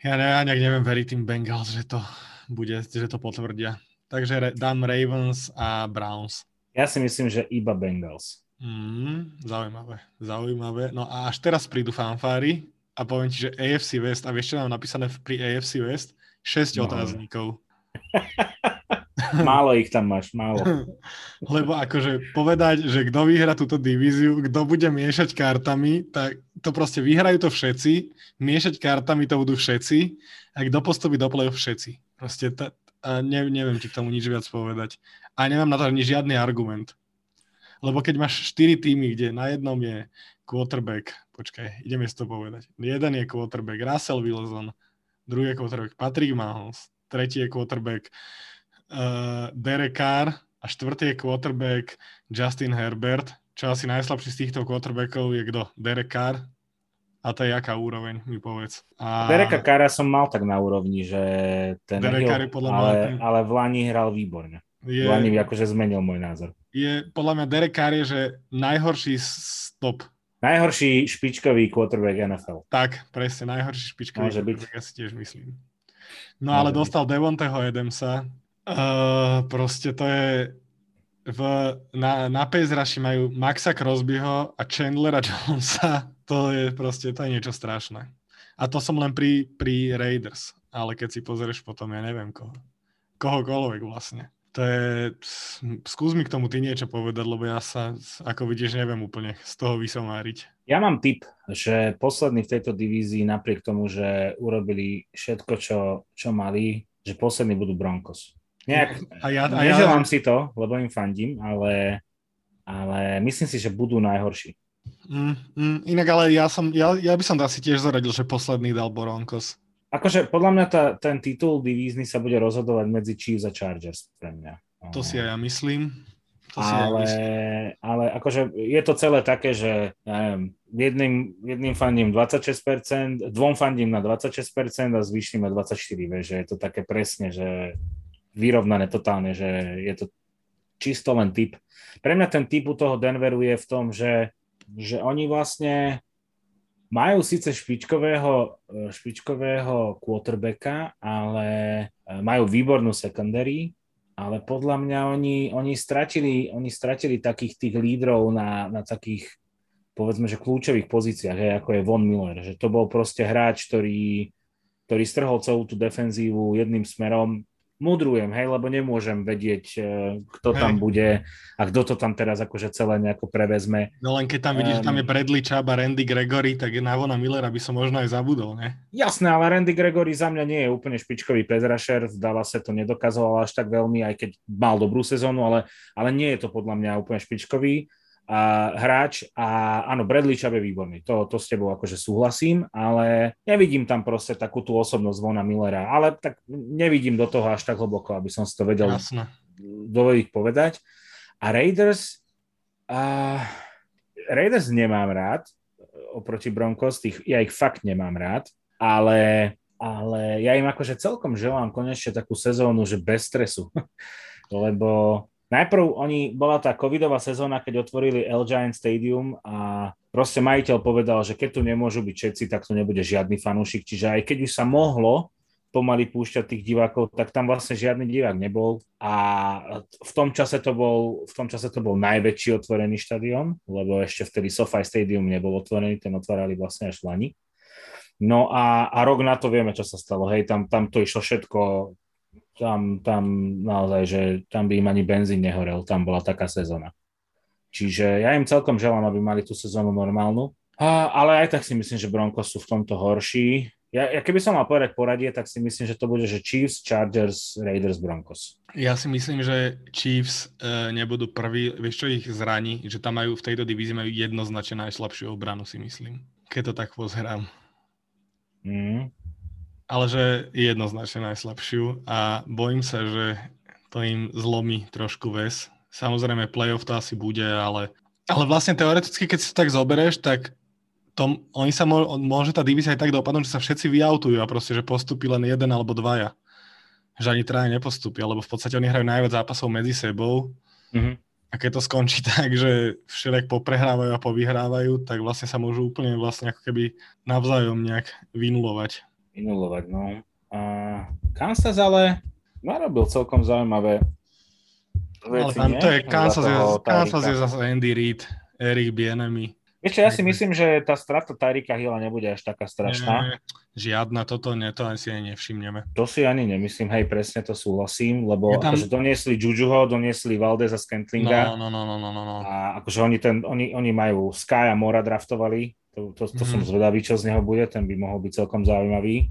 Ja, ne, ja nejak neviem veriť tým Bengals, že to bude, že to potvrdia. Takže dám Ravens a Browns. Ja si myslím, že iba Bengals. Mm, zaujímavé, zaujímavé. No a až teraz prídu fanfári a poviem ti, že AFC West, a vieš, čo mám napísané pri AFC West? 6 no. otáznikov. málo ich tam máš, málo. Lebo akože povedať, že kto vyhrá túto divíziu, kto bude miešať kartami, tak to proste vyhrajú to všetci, miešať kartami to budú všetci a kto postupí do play všetci. Proste t- ne, neviem ti k tomu nič viac povedať. A nemám na to ani žiadny argument. Lebo keď máš 4 týmy, kde na jednom je quarterback, počkaj, ideme si to povedať. Jeden je quarterback Russell Wilson, druhý je quarterback Patrick Mahomes, tretí je quarterback uh, Derek Carr a štvrtý je quarterback Justin Herbert, čo asi najslabší z týchto quarterbackov je kto? Derek Carr, a to je aká úroveň, mi povedz. A... Dereka Kara som mal tak na úrovni, že ten Derek Hill, podľa ale, mňa... ale v Lani hral výborne. Je... V Lani akože zmenil môj názor. Je, podľa mňa Derek Carr je, že najhorší stop. Najhorší špičkový quarterback NFL. Tak, presne, najhorší špičkový Môže byť. ja si tiež myslím. No Môže ale byť. dostal Devonteho Edemsa. Uh, proste to je v, na, na Pezraši majú Maxa Crosbyho a Chandlera Jonesa to je proste, to je niečo strašné. A to som len pri, pri Raiders, ale keď si pozrieš potom, ja neviem koho. Kohokoľvek vlastne. To je, skús mi k tomu ty niečo povedať, lebo ja sa, ako vidíš, neviem úplne z toho vysomáriť. Ja mám tip, že poslední v tejto divízii, napriek tomu, že urobili všetko, čo, čo mali, že poslední budú Broncos. Nejak, a ja, a neželám ja... si to, lebo im fandím, ale, ale myslím si, že budú najhorší Mm, mm, inak ale ja, som, ja, ja by som to asi tiež zaradil, že posledný dal Broncos. Akože podľa mňa tá, ten titul divízny sa bude rozhodovať medzi Chiefs a Chargers pre mňa. To si aj ja myslím. To si ale, ale akože je to celé také, že ja neviem, jedným, jedným fandím 26%, dvom fandím na 26% a zvyšným na 24%, vieš, že je to také presne, že vyrovnané totálne, že je to čisto len typ. Pre mňa ten typ u toho Denveru je v tom, že, že oni vlastne majú síce špičkového, špičkového quarterbacka, ale e, majú výbornú secondary, ale podľa mňa oni, oni, stratili, oni stratili takých tých lídrov na, na takých, povedzme, že kľúčových pozíciách, ako je Von Miller, že to bol proste hráč, ktorý, ktorý strhol celú tú defenzívu jedným smerom, mudrujem, hej, lebo nemôžem vedieť, e, kto hej. tam bude a kto to tam teraz akože celé nejako prevezme. No len keď tam vidíš, um, tam je Bradley Chubb a Randy Gregory, tak na Vona Millera by som možno aj zabudol, ne? Jasné, ale Randy Gregory za mňa nie je úplne špičkový pezrašer, v Dallase to nedokazoval až tak veľmi, aj keď mal dobrú sezónu, ale, ale nie je to podľa mňa úplne špičkový a hráč a áno, Bradley Chubb je výborný, to, to s tebou akože súhlasím, ale nevidím tam proste takú tú osobnosť Vona Millera, ale tak nevidím do toho až tak hlboko, aby som si to vedel Jasne. dovoliť povedať. A Raiders, a Raiders nemám rád oproti Broncos, tých, ja ich fakt nemám rád, ale, ale ja im akože celkom želám konečne takú sezónu, že bez stresu, lebo Najprv oni, bola tá covidová sezóna, keď otvorili El Giant Stadium a proste majiteľ povedal, že keď tu nemôžu byť všetci, tak tu nebude žiadny fanúšik. Čiže aj keď už sa mohlo pomaly púšťať tých divákov, tak tam vlastne žiadny divák nebol. A v tom čase to bol, v tom čase to bol najväčší otvorený štadión, lebo ešte vtedy SoFi Stadium nebol otvorený, ten otvárali vlastne až v Lani. No a, a rok na to vieme, čo sa stalo. Hej, tam, tam to išlo všetko tam, tam naozaj, že tam by im ani benzín nehorel, tam bola taká sezóna. Čiže ja im celkom želám, aby mali tú sezónu normálnu, a, ale aj tak si myslím, že Broncos sú v tomto horší. Ja, ja keby som mal povedať poradie, tak si myslím, že to bude, že Chiefs, Chargers, Raiders, Broncos. Ja si myslím, že Chiefs e, nebudú prví, vieš čo ich zraní, že tam majú v tejto divízii majú jednoznačne najslabšiu obranu, si myslím. Keď to tak pozerám. Mm ale že jednoznačne najslabšiu a bojím sa, že to im zlomí trošku ves. Samozrejme, playoff to asi bude, ale, ale vlastne teoreticky, keď si to tak zoberieš, tak to, oni sa mo, môže tá divízia aj tak dopadnúť, že sa všetci vyautujú a proste, že postupí len jeden alebo dvaja. Že ani traja nepostupia, lebo v podstate oni hrajú najviac zápasov medzi sebou. Mm-hmm. A keď to skončí tak, že všelijak poprehrávajú a povyhrávajú, tak vlastne sa môžu úplne vlastne ako keby navzájom nejak vynulovať vynulovať. No. A Kansas ale narobil celkom zaujímavé veci, ale tam to je Kansas, je, Kansas je zase Andy Reid, Eric Bienemy. Ešte ja si myslím, že tá strata Tarika Hilla nebude až taká strašná. Nie, žiadna, toto nie, to ani si ani nevšimneme. To si ani nemyslím, hej, presne to súhlasím, lebo tam... akože doniesli Jujuho, doniesli Valdeza z Kentlinga. No, no, no, no, no, no. A akože oni, ten, oni, oni majú Sky a Mora draftovali, to, to, to mm. som zvedavý, čo z neho bude, ten by mohol byť celkom zaujímavý.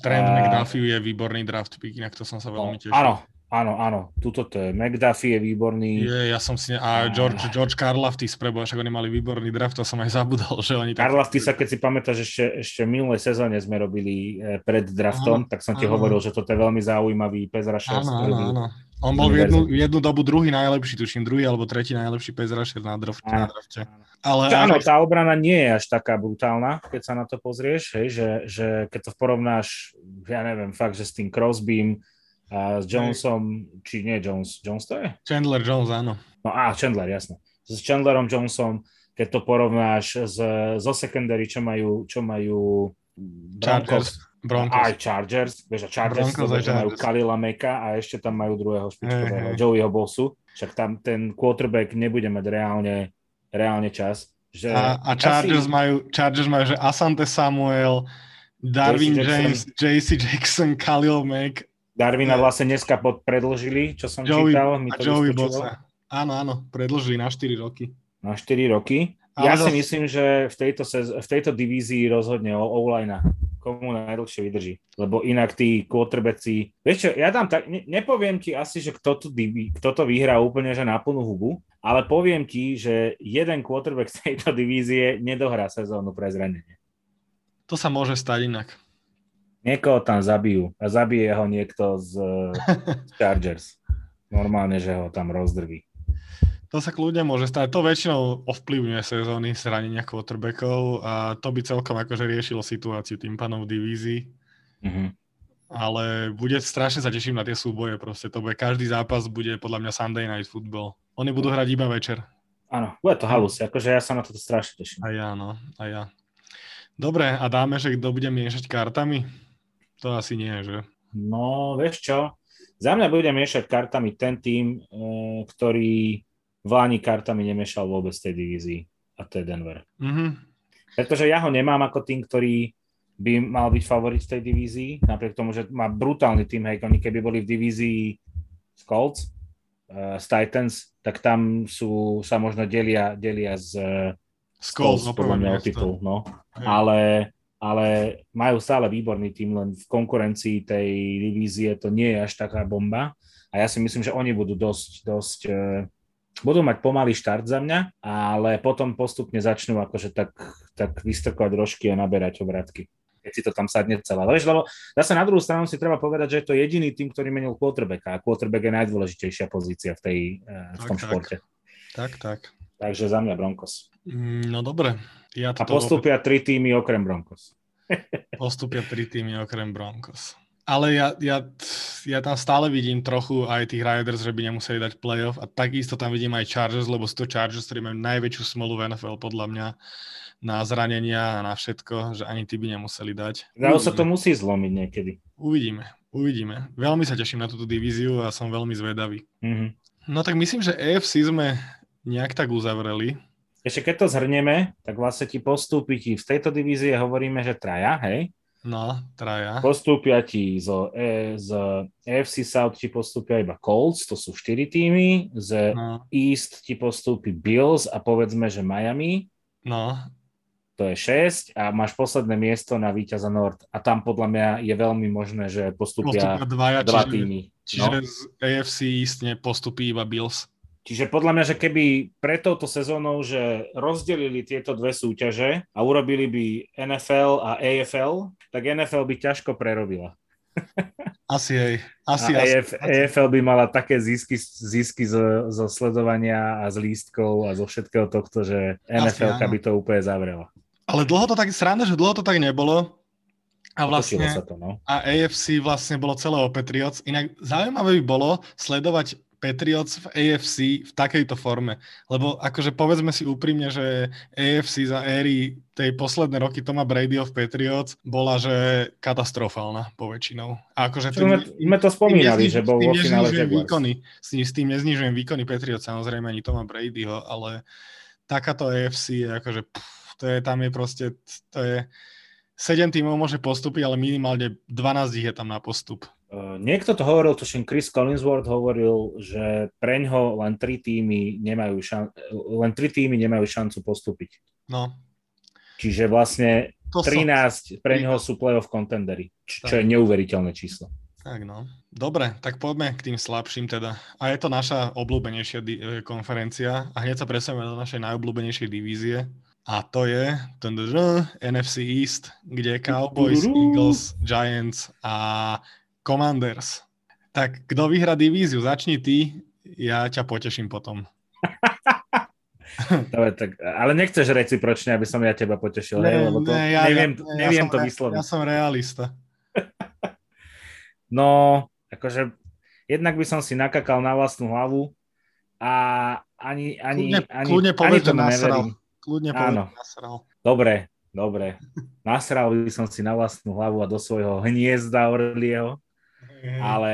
Trend uh, McDuffie je výborný draft pick, inak to som sa veľmi no, tešil. Áno, áno, áno, tuto to je. McDuffie je výborný. Je, ja som si, a George, George Karlafty z Prebo, však oni mali výborný draft, to som aj zabudol, že oni tak... Karlafty sa, keď si pamätáš, ešte, ešte v minulej sezóne sme robili eh, pred draftom, áno, tak som ti áno. hovoril, že toto je veľmi zaujímavý pes Áno, áno, áno. On bol v jednu, jednu dobu druhý najlepší, tuším, druhý alebo tretí najlepší pass rusher na, draft, na drafte. Ale, áno, tá obrana nie je až taká brutálna, keď sa na to pozrieš, hej, že, že keď to porovnáš, ja neviem, fakt, že s tým Crosbym a s Jonesom, či nie Jones, Jones to je? Chandler Jones, áno. No á, Chandler, jasne. S Chandlerom Jonesom, keď to porovnáš z, zo secondary, čo majú, čo majú Broncos, Broncos. Aj Chargers, vieš, a Chargers, Broncos, to, majú Kalila Meka a ešte tam majú druhého špičkového, hey, hey. Joeyho Bossu. Však tam ten quarterback nebude mať reálne, reálne čas. Že a, a Chargers, asi... majú, Chargers majú, že Asante Samuel, Darwin James, JC Jackson, Khalil Mack. Darwina vlastne dneska pod, predlžili, čo som Joey, čítal. Mi to Joey Bosa. Áno, áno, predlžili na 4 roky. Na 4 roky. Ale ja zase... si myslím, že v tejto, sez- v tejto divízii rozhodne o, o komu najdlhšie vydrží. Lebo inak tí quarterbacki... Vieš čo, ja dám tak, ne, nepoviem ti asi, že kto to, kto to vyhrá úplne že na plnú hubu, ale poviem ti, že jeden quarterback z tejto divízie nedohrá sezónu pre zranenie. To sa môže stať inak. Niekoho tam zabijú a zabije ho niekto z, z Chargers. Normálne, že ho tam rozdrví. To sa kľudne môže stať. To väčšinou ovplyvňuje sezóny zranenia quarterbackov a to by celkom akože riešilo situáciu tým pánom v divízii. Mm-hmm. Ale bude strašne sa teším na tie súboje proste. To bude, každý zápas bude podľa mňa Sunday Night Football. Oni budú hrať iba večer. Áno, bude to halus. Akože ja sa na to strašne teším. A ja, no. A ja. Dobre, a dáme, že kto bude miešať kartami? To asi nie, že? No, vieš čo? Za mňa bude miešať kartami ten tým, e, ktorý Vláni kartami nemiešal vôbec tej divízii a to je Denver. Mm-hmm. Pretože ja ho nemám ako tým, ktorý by mal byť favorit v tej divízii, napriek tomu, že má brutálny tým, hej, oni keby boli v divízii z Colts, uh, z Titans, tak tam sú, sa možno delia, delia z, z Colts, no, podľa mňa titul, no. Ale, ale majú stále výborný tým, len v konkurencii tej divízie to nie je až taká bomba a ja si myslím, že oni budú dosť, dosť uh, budú mať pomalý štart za mňa, ale potom postupne začnú akože tak, tak vystrkovať rožky a naberať obratky keď si to tam sadne. Ale vieš, lebo zase na druhú stranu si treba povedať, že je to jediný tým, ktorý menil quarterbacka a quarterback je najdôležitejšia pozícia v, tej, eh, v tom tak, športe. Tak, tak. Takže za mňa Broncos. Mm, no dobre. Ja a postupia tri týmy okrem Broncos. postupia tri týmy okrem Broncos. Ale ja, ja, ja tam stále vidím trochu aj tých Riders, že by nemuseli dať playoff a takisto tam vidím aj Chargers, lebo sú to Chargers, ktorí majú najväčšiu smolu v NFL podľa mňa na zranenia a na všetko, že ani ty by nemuseli dať. Ale sa to musí zlomiť niekedy. Uvidíme, uvidíme. Veľmi sa teším na túto divíziu a som veľmi zvedavý. Mm-hmm. No tak myslím, že AFC sme nejak tak uzavreli. Ešte keď to zhrnieme, tak vlastne ti postúpi ti v tejto divízie hovoríme, že traja, hej? No, traja. Postúpia ti z, e, z AFC South ti postúpia iba Colts, to sú 4 týmy, z no. East ti postúpi Bills a povedzme, že Miami. No. To je 6 a máš posledné miesto na víťaza Nord. A tam podľa mňa je veľmi možné, že postúpia, postúpia dvaja, dva čiže, týmy. Čiže no. z AFC East postupí iba Bills. Čiže podľa mňa, že keby pre touto sezónou, že rozdelili tieto dve súťaže a urobili by NFL a AFL, tak NFL by ťažko prerobila. Asi aj. Asi, a AF, asi. AFL by mala také zisky, zisky zo, zo sledovania a z lístkov a zo všetkého tohto, že NFL by to úplne zavrela. Ale dlho to tak, sranda, že dlho to tak nebolo. A vlastne, sa to, no. a AFC vlastne bolo celé o Patriots. Inak zaujímavé by bolo sledovať Patriots v AFC v takejto forme. Lebo akože povedzme si úprimne, že AFC za éry tej posledné roky Toma Bradyho v Patriots bola, že katastrofálna po väčšinou. A akože tým, sme to spomínali, nezniž, že bol vo finále výkony, s, tým, s tým neznižujem výkony Patriots, samozrejme ani Toma Bradyho, ale takáto AFC je akože, pff, to je, tam je proste, to je, 7 tímov môže postúpiť, ale minimálne 12 ich je tam na postup. Uh, niekto to hovoril, tuším Chris Collinsworth hovoril, že preňho len tri týmy nemajú, šan- len tri týmy nemajú šancu postúpiť. No. Čiže vlastne to 13 som... pre ňoho sú playoff contendery, čo, čo je neuveriteľné číslo. Tak no. Dobre, tak poďme k tým slabším teda. A je to naša obľúbenejšia di- e, konferencia a hneď sa presunieme do našej najobľúbenejšej divízie. A to je NFC East, kde Cowboys, Eagles, Giants a Commanders. Tak kto vyhrá divíziu? Začni ty, ja ťa poteším potom. Dobre, tak, ale nechceš recipročne, aby som ja teba potešil, ne, hej? Lebo to, ne, ja, neviem, ja, neviem ja to vysloviť. Ja som realista. no, akože jednak by som si nakakal na vlastnú hlavu a ani, ani, kľudne, ani, kľudne ani to neverím. Kľudne Áno. nasral. Dobre, dobre. Nasral by som si na vlastnú hlavu a do svojho hniezda Orlieho ale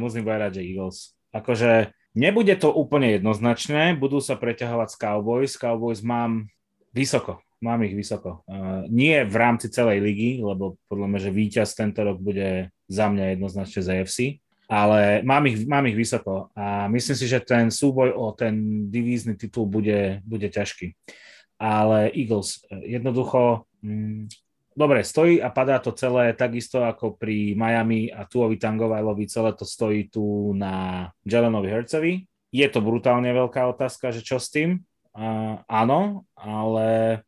musím povedať, že Eagles. Akože nebude to úplne jednoznačné, budú sa preťahovať s Cowboys. Cowboys mám vysoko, mám ich vysoko. Uh, nie v rámci celej ligy, lebo podľa mňa, že víťaz tento rok bude za mňa jednoznačne z AFC, ale mám ich, mám ich vysoko a myslím si, že ten súboj o ten divízny titul bude, bude ťažký. Ale Eagles, jednoducho, mm, dobre, stojí a padá to celé takisto ako pri Miami a Tuovi Tangovajlovi, celé to stojí tu na Jelenovi Hercovi. Je to brutálne veľká otázka, že čo s tým? Uh, áno, ale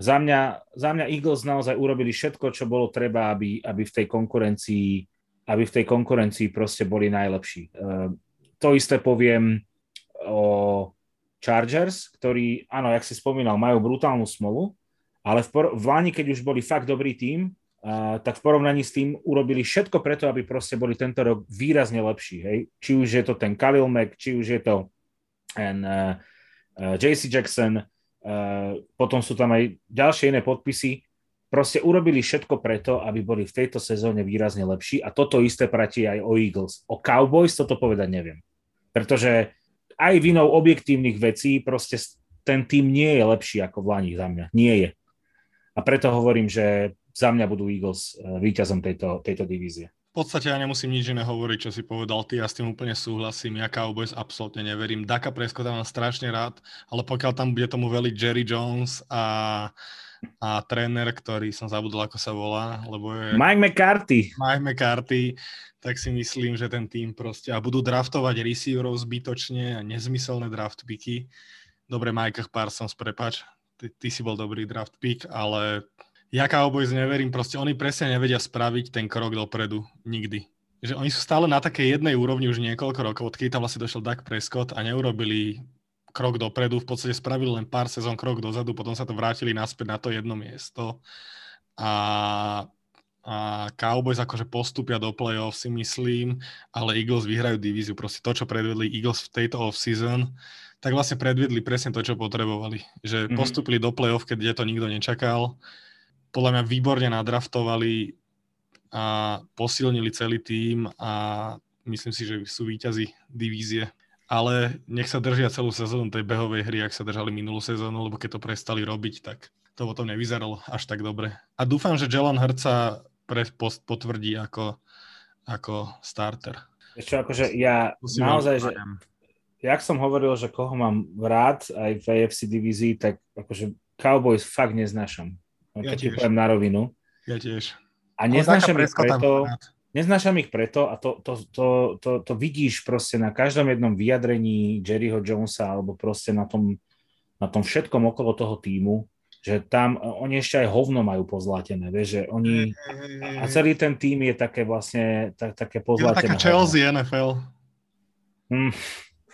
za mňa, za mňa Eagles naozaj urobili všetko, čo bolo treba, aby, aby v tej konkurencii aby v tej konkurencii proste boli najlepší. Uh, to isté poviem o Chargers, ktorí, áno, jak si spomínal, majú brutálnu smolu, ale v, por- v Lani, keď už boli fakt dobrý tím, uh, tak v porovnaní s tým urobili všetko preto, aby proste boli tento rok výrazne lepší. Hej? Či už je to ten Khalil Mack, či už je to ten uh, uh, JC Jackson, uh, potom sú tam aj ďalšie iné podpisy. Proste urobili všetko preto, aby boli v tejto sezóne výrazne lepší a toto isté platí aj o Eagles. O Cowboys toto povedať neviem. Pretože aj vinou objektívnych vecí proste ten tým nie je lepší ako v Lani za mňa. Nie je. A preto hovorím, že za mňa budú Eagles eh, víťazom tejto, tejto divízie. V podstate ja nemusím nič iné hovoriť, čo si povedal ty, ja s tým úplne súhlasím. Ja Cowboys absolútne neverím. Daka Prescott mám strašne rád, ale pokiaľ tam bude tomu veliť Jerry Jones a, a tréner, ktorý som zabudol, ako sa volá, lebo je... Mike McCarthy. Mike McCarthy, tak si myslím, že ten tým proste... A budú draftovať receiverov zbytočne a nezmyselné draft picky. Dobre, Mike Parsons, prepač, ty, ty si bol dobrý draft pick, ale ja Cowboys neverím, proste oni presne nevedia spraviť ten krok dopredu. Nikdy. Že oni sú stále na takej jednej úrovni už niekoľko rokov, odkedy tam vlastne došiel Doug Prescott a neurobili krok dopredu, v podstate spravili len pár sezón krok dozadu, potom sa to vrátili naspäť na to jedno miesto. A a Cowboys akože postupia do play-off si myslím, ale Eagles vyhrajú divíziu. Proste to, čo predvedli Eagles v tejto off-season, tak vlastne predvedli presne to, čo potrebovali. Že mm-hmm. postupili do play-off, keď to nikto nečakal. Podľa mňa výborne nadraftovali a posilnili celý tým a myslím si, že sú výťazí divízie. Ale nech sa držia celú sezónu tej behovej hry, ak sa držali minulú sezónu, lebo keď to prestali robiť, tak to potom nevyzeralo až tak dobre. A dúfam, že Jalen Hrca pre post potvrdí ako, ako starter. Ešte akože ja Musím naozaj, že jak som hovoril, že koho mám rád aj v AFC divízii, tak akože Cowboys fakt neznášam. Ja Keď poviem na rovinu. Ja tiež. A neznášam ich preto, neznášam ich preto a to, to, to, to, to vidíš proste na každom jednom vyjadrení Jerryho Jonesa alebo proste na tom, na tom všetkom okolo toho týmu, že tam oni ešte aj hovno majú pozlatené, vieš, že oni a celý ten tým je také vlastne tak, také pozlatené. Je taká Chelsea hovno. NFL. Mm,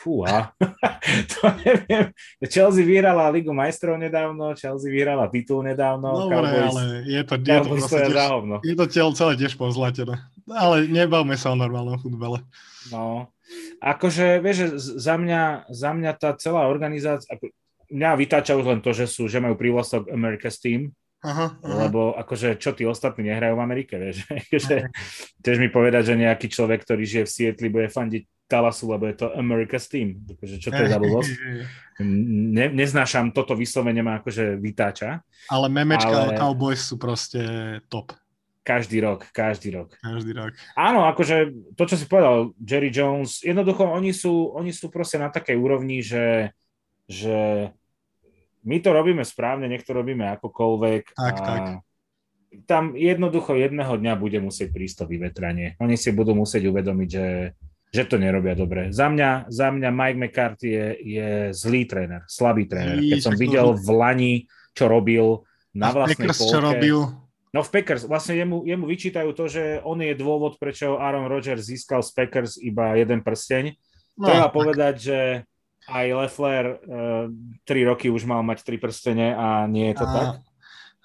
fúha, to neviem. Chelsea vyhrala Ligu majstrov nedávno, Chelsea vyhrala titul nedávno. Dobre, Cowboys, ale je to, je to, tiež, je to telo celé tiež pozlatené. Ale nebavme sa o normálnom futbale. No, akože, vieš, za mňa, za mňa tá celá organizácia, ako, mňa vytáča už len to, že sú, že majú prívlastok America's Team, Aha, aha. Lebo akože čo tí ostatní nehrajú v Amerike, vieš. že, tiež mi povedať, že nejaký človek, ktorý žije v Sietli, bude fandiť Talasu, lebo je to America's Team. Akože, čo to je za blbosť? Ne, neznášam, toto vyslovene ma akože vytáča. Ale memečka ale... Cowboys sú proste top. Každý rok, každý rok. Každý rok. Áno, akože to, čo si povedal, Jerry Jones, jednoducho oni sú, oni sú proste na takej úrovni, že, že my to robíme správne, nech to robíme akokoľvek. Tak, a tak. Tam jednoducho jedného dňa bude musieť prísť to vyvetranie. Oni si budú musieť uvedomiť, že, že to nerobia dobre. Za mňa, za mňa Mike McCarthy je, je zlý tréner, slabý tréner. Keď som videl v Lani, čo robil na vlastnej Packers, polke, čo robil? No v Packers, vlastne jemu, jemu vyčítajú to, že on je dôvod, prečo Aaron Rodgers získal z Packers iba jeden prsteň. No, Treba tak. povedať, že aj Leffler uh, tri roky už mal mať tri prstene a nie je to a, tak?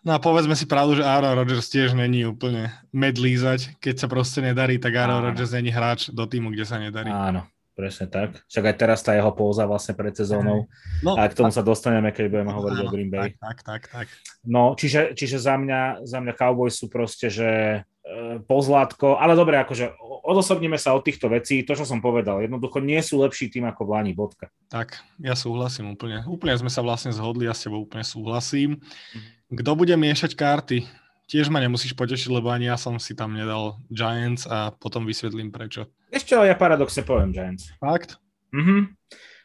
No a povedzme si pravdu, že Aaron Rodgers tiež není úplne medlízať. Keď sa proste nedarí, tak Aaron Áno. Rodgers není hráč do týmu, kde sa nedarí. Áno, presne tak. Však aj teraz tá jeho póza vlastne pred sezónou. No, a k tomu tak, sa dostaneme, keď budeme hovoriť áno, o Green Bay. Tak, tak, tak. No, čiže, čiže za, mňa, za mňa Cowboys sú proste, že E, pozlátko, ale dobre, akože odosobníme sa od týchto vecí, to, čo som povedal, jednoducho nie sú lepší tým ako Vláni, bodka. Tak, ja súhlasím úplne. Úplne sme sa vlastne zhodli, ja s tebou úplne súhlasím. Kto bude miešať karty? Tiež ma nemusíš potešiť, lebo ani ja som si tam nedal Giants a potom vysvetlím prečo. Ešte ja paradoxne poviem Giants. Fakt? Mhm.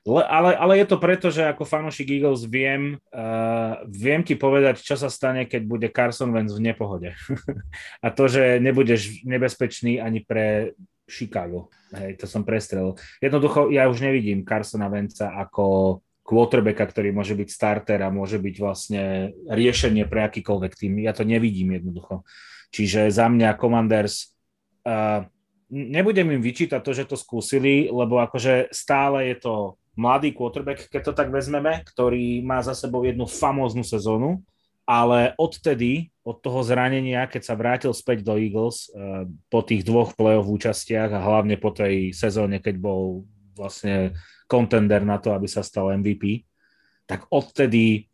Le, ale, ale je to preto, že ako fanúšik Eagles viem, uh, viem ti povedať, čo sa stane, keď bude Carson Wentz v nepohode. a to, že nebudeš nebezpečný ani pre Chicago. Hej, to som prestrel. Jednoducho, ja už nevidím Carsona Wentza ako quarterbacka, ktorý môže byť starter a môže byť vlastne riešenie pre akýkoľvek tým. Ja to nevidím jednoducho. Čiže za mňa Commanders uh, nebudem im vyčítať to, že to skúsili, lebo akože stále je to mladý quarterback, keď to tak vezmeme, ktorý má za sebou jednu famóznu sezónu, ale odtedy, od toho zranenia, keď sa vrátil späť do Eagles uh, po tých dvoch play-off účastiach a hlavne po tej sezóne, keď bol vlastne kontender na to, aby sa stal MVP, tak odtedy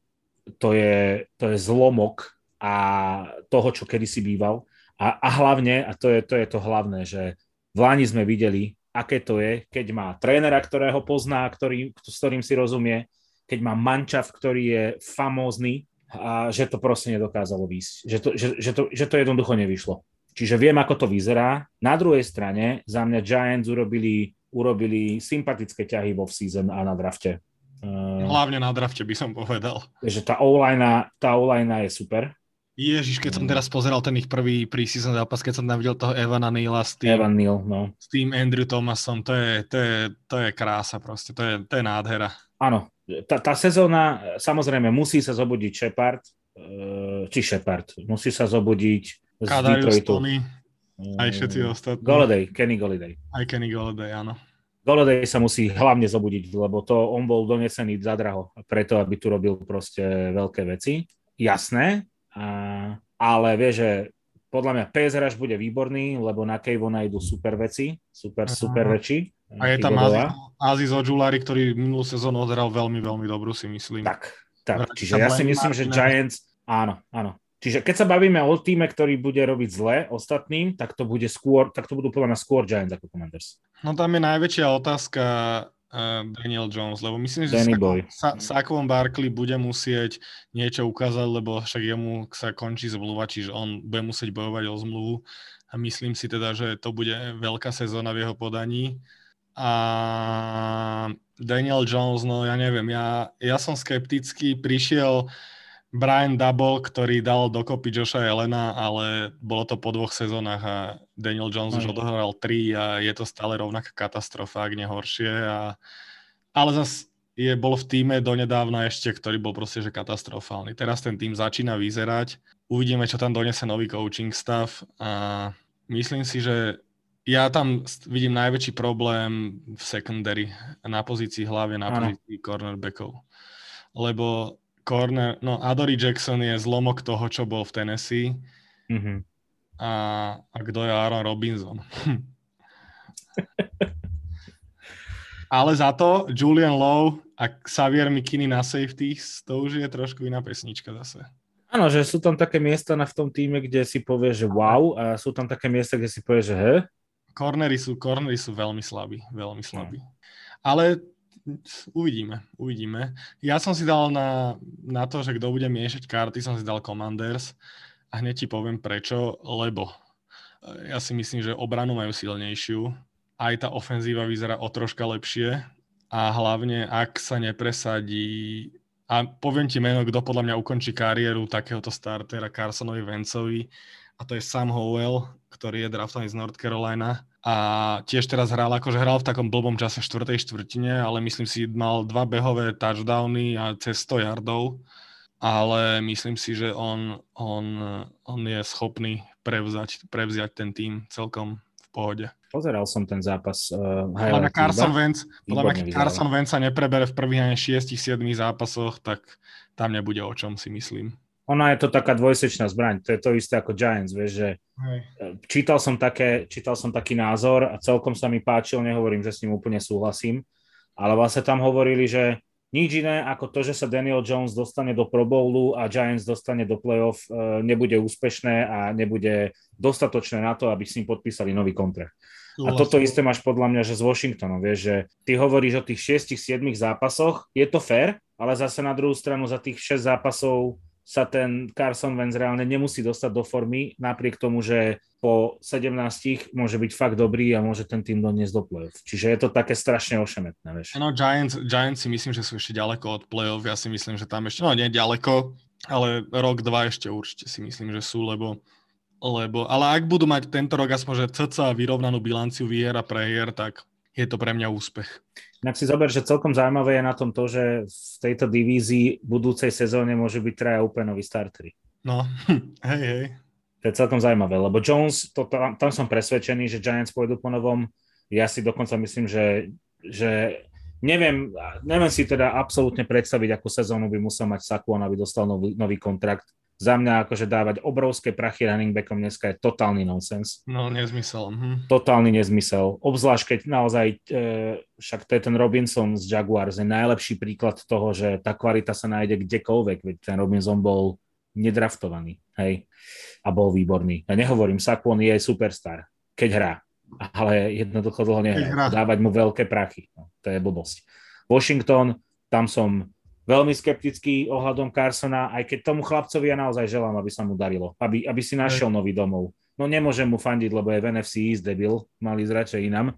to je, to je zlomok a toho, čo kedysi býval. A, a hlavne, a to je, to je to hlavné, že v Lani sme videli, aké to je, keď má trénera, ktorého pozná, ktorý, s ktorým si rozumie, keď má mančav, ktorý je famózny a že to proste nedokázalo výjsť. Že to, že, že, to, že to jednoducho nevyšlo. Čiže viem, ako to vyzerá. Na druhej strane za mňa Giants urobili, urobili sympatické ťahy vo season a na drafte. Hlavne na drafte by som povedal. Že tá o-line, tá o je super. Ježiš, keď som mm. teraz pozeral ten ich prvý preseason zápas, keď som tam videl toho Evana Neila s tým, Evan Neal, no. s tým Andrew Thomasom, to je, to je, to je krása proste, to je, to je nádhera. Áno, tá, tá sezóna, samozrejme, musí sa zobudiť Shepard, eh, či Shepard, musí sa zobudiť z Kadarius Tony, aj všetci eh, ostatní. Goladay, Kenny Goladay. Aj Kenny Goladay, áno. Goladay sa musí hlavne zobudiť, lebo to on bol donesený zadraho, preto aby tu robil proste veľké veci. Jasné, a, ale vie, že podľa mňa PSR bude výborný, lebo na Kejvona idú super veci, super, super reči. A je tam Aziz Ojulari, ktorý minulú sezónu odhral veľmi, veľmi dobrú, si myslím. Tak, tak. Čiže ja si myslím, že Giants, áno, áno. Čiže keď sa bavíme o týme, ktorý bude robiť zle ostatným, tak to bude skôr, tak to budú podľa mňa skôr Giants ako Commanders. No tam je najväčšia otázka, Daniel Jones, lebo myslím, že sa, Sakovom Barkley bude musieť niečo ukázať, lebo však jemu sa končí zmluva, čiže on bude musieť bojovať o zmluvu a myslím si teda, že to bude veľká sezóna v jeho podaní. A Daniel Jones, no ja neviem, ja, ja som skeptický, prišiel Brian Double, ktorý dal dokopy Joša Elena, ale bolo to po dvoch sezónach a Daniel Jones Aj. už odohral tri a je to stále rovnaká katastrofa, ak nehoršie. A... Ale zase je, bol v týme donedávna ešte, ktorý bol proste že katastrofálny. Teraz ten tým začína vyzerať. Uvidíme, čo tam donese nový coaching stav a myslím si, že ja tam vidím najväčší problém v secondary, na pozícii hlavne na pozícii cornerbackov. Lebo corner, no Adory Jackson je zlomok toho, čo bol v Tennessee. Mm-hmm. A, a kto je Aaron Robinson? Ale za to Julian Lowe a Xavier McKinney na safety, to už je trošku iná pesnička zase. Áno, že sú tam také miesta na v tom týme, kde si povie, že wow, a sú tam také miesta, kde si povie, že he. Cornery sú, cornery sú veľmi slabí, veľmi slabí. No. Ale uvidíme, uvidíme. Ja som si dal na, na to, že kto bude miešať karty, som si dal Commanders a hneď ti poviem prečo, lebo e, ja si myslím, že obranu majú silnejšiu, aj tá ofenzíva vyzerá o troška lepšie a hlavne ak sa nepresadí a poviem ti meno, kto podľa mňa ukončí kariéru takéhoto startera Carsonovi Vencovi a to je Sam Howell, ktorý je draftovaný z North Carolina a tiež teraz hral, akože hral v takom blbom čase v štvrtej štvrtine, ale myslím si, mal dva behové touchdowny a cez 100 yardov, ale myslím si, že on, on, on je schopný prevzať, prevziať ten tým celkom v pohode. Pozeral som ten zápas. Uh, podľa mňa Carson Wentz, podľa mňa Carson Wentz sa neprebere v prvých ani 6-7 zápasoch, tak tam nebude o čom si myslím ona je to taká dvojsečná zbraň. To je to isté ako Giants, vieš, že Hej. čítal som, také, čítal som taký názor a celkom sa mi páčil, nehovorím, že s ním úplne súhlasím, ale vlastne tam hovorili, že nič iné ako to, že sa Daniel Jones dostane do Pro Bowlu a Giants dostane do playoff, e, nebude úspešné a nebude dostatočné na to, aby s ním podpísali nový kontrakt. A toto isté máš podľa mňa, že s Washingtonom, vieš, že ty hovoríš o tých 6-7 zápasoch, je to fair, ale zase na druhú stranu za tých 6 zápasov sa ten Carson Wentz reálne nemusí dostať do formy, napriek tomu, že po 17 môže byť fakt dobrý a môže ten tým doniesť do play-off. Čiže je to také strašne ošemetné, vieš. No, Giants, Giants si myslím, že sú ešte ďaleko od play-off. Ja si myslím, že tam ešte, no nie ďaleko, ale rok, dva ešte určite si myslím, že sú, lebo lebo, ale ak budú mať tento rok aspoň, že cca vyrovnanú bilanciu výher a prehier, tak je to pre mňa úspech. Inak si zober, že celkom zaujímavé je na tom to, že v tejto divízii budúcej sezóne môžu byť traja úplne noví startery. No, hej, hej. To je celkom zaujímavé, lebo Jones, to, tam, tam som presvedčený, že Giants pôjdu po novom. Ja si dokonca myslím, že, že neviem, neviem si teda absolútne predstaviť, akú sezónu by musel mať Sakuon, aby dostal nový, nový kontrakt za mňa akože dávať obrovské prachy running backom dneska je totálny nonsens. No, nezmysel. Hm. Totálny nezmysel. Obzvlášť, keď naozaj, e, však to je ten Robinson z Jaguars, je najlepší príklad toho, že tá kvalita sa nájde kdekoľvek, veď ten Robinson bol nedraftovaný, hej, a bol výborný. Ja nehovorím, Saquon je superstar, keď hrá, ale jednoducho dlho nehrá. Dávať mu veľké prachy, no, to je blbosť. Washington, tam som veľmi skeptický ohľadom Carsona, aj keď tomu chlapcovi ja naozaj želám, aby sa mu darilo, aby, aby si našiel nový domov. No nemôžem mu fandiť, lebo je v NFC East debil, mali zradšej inám,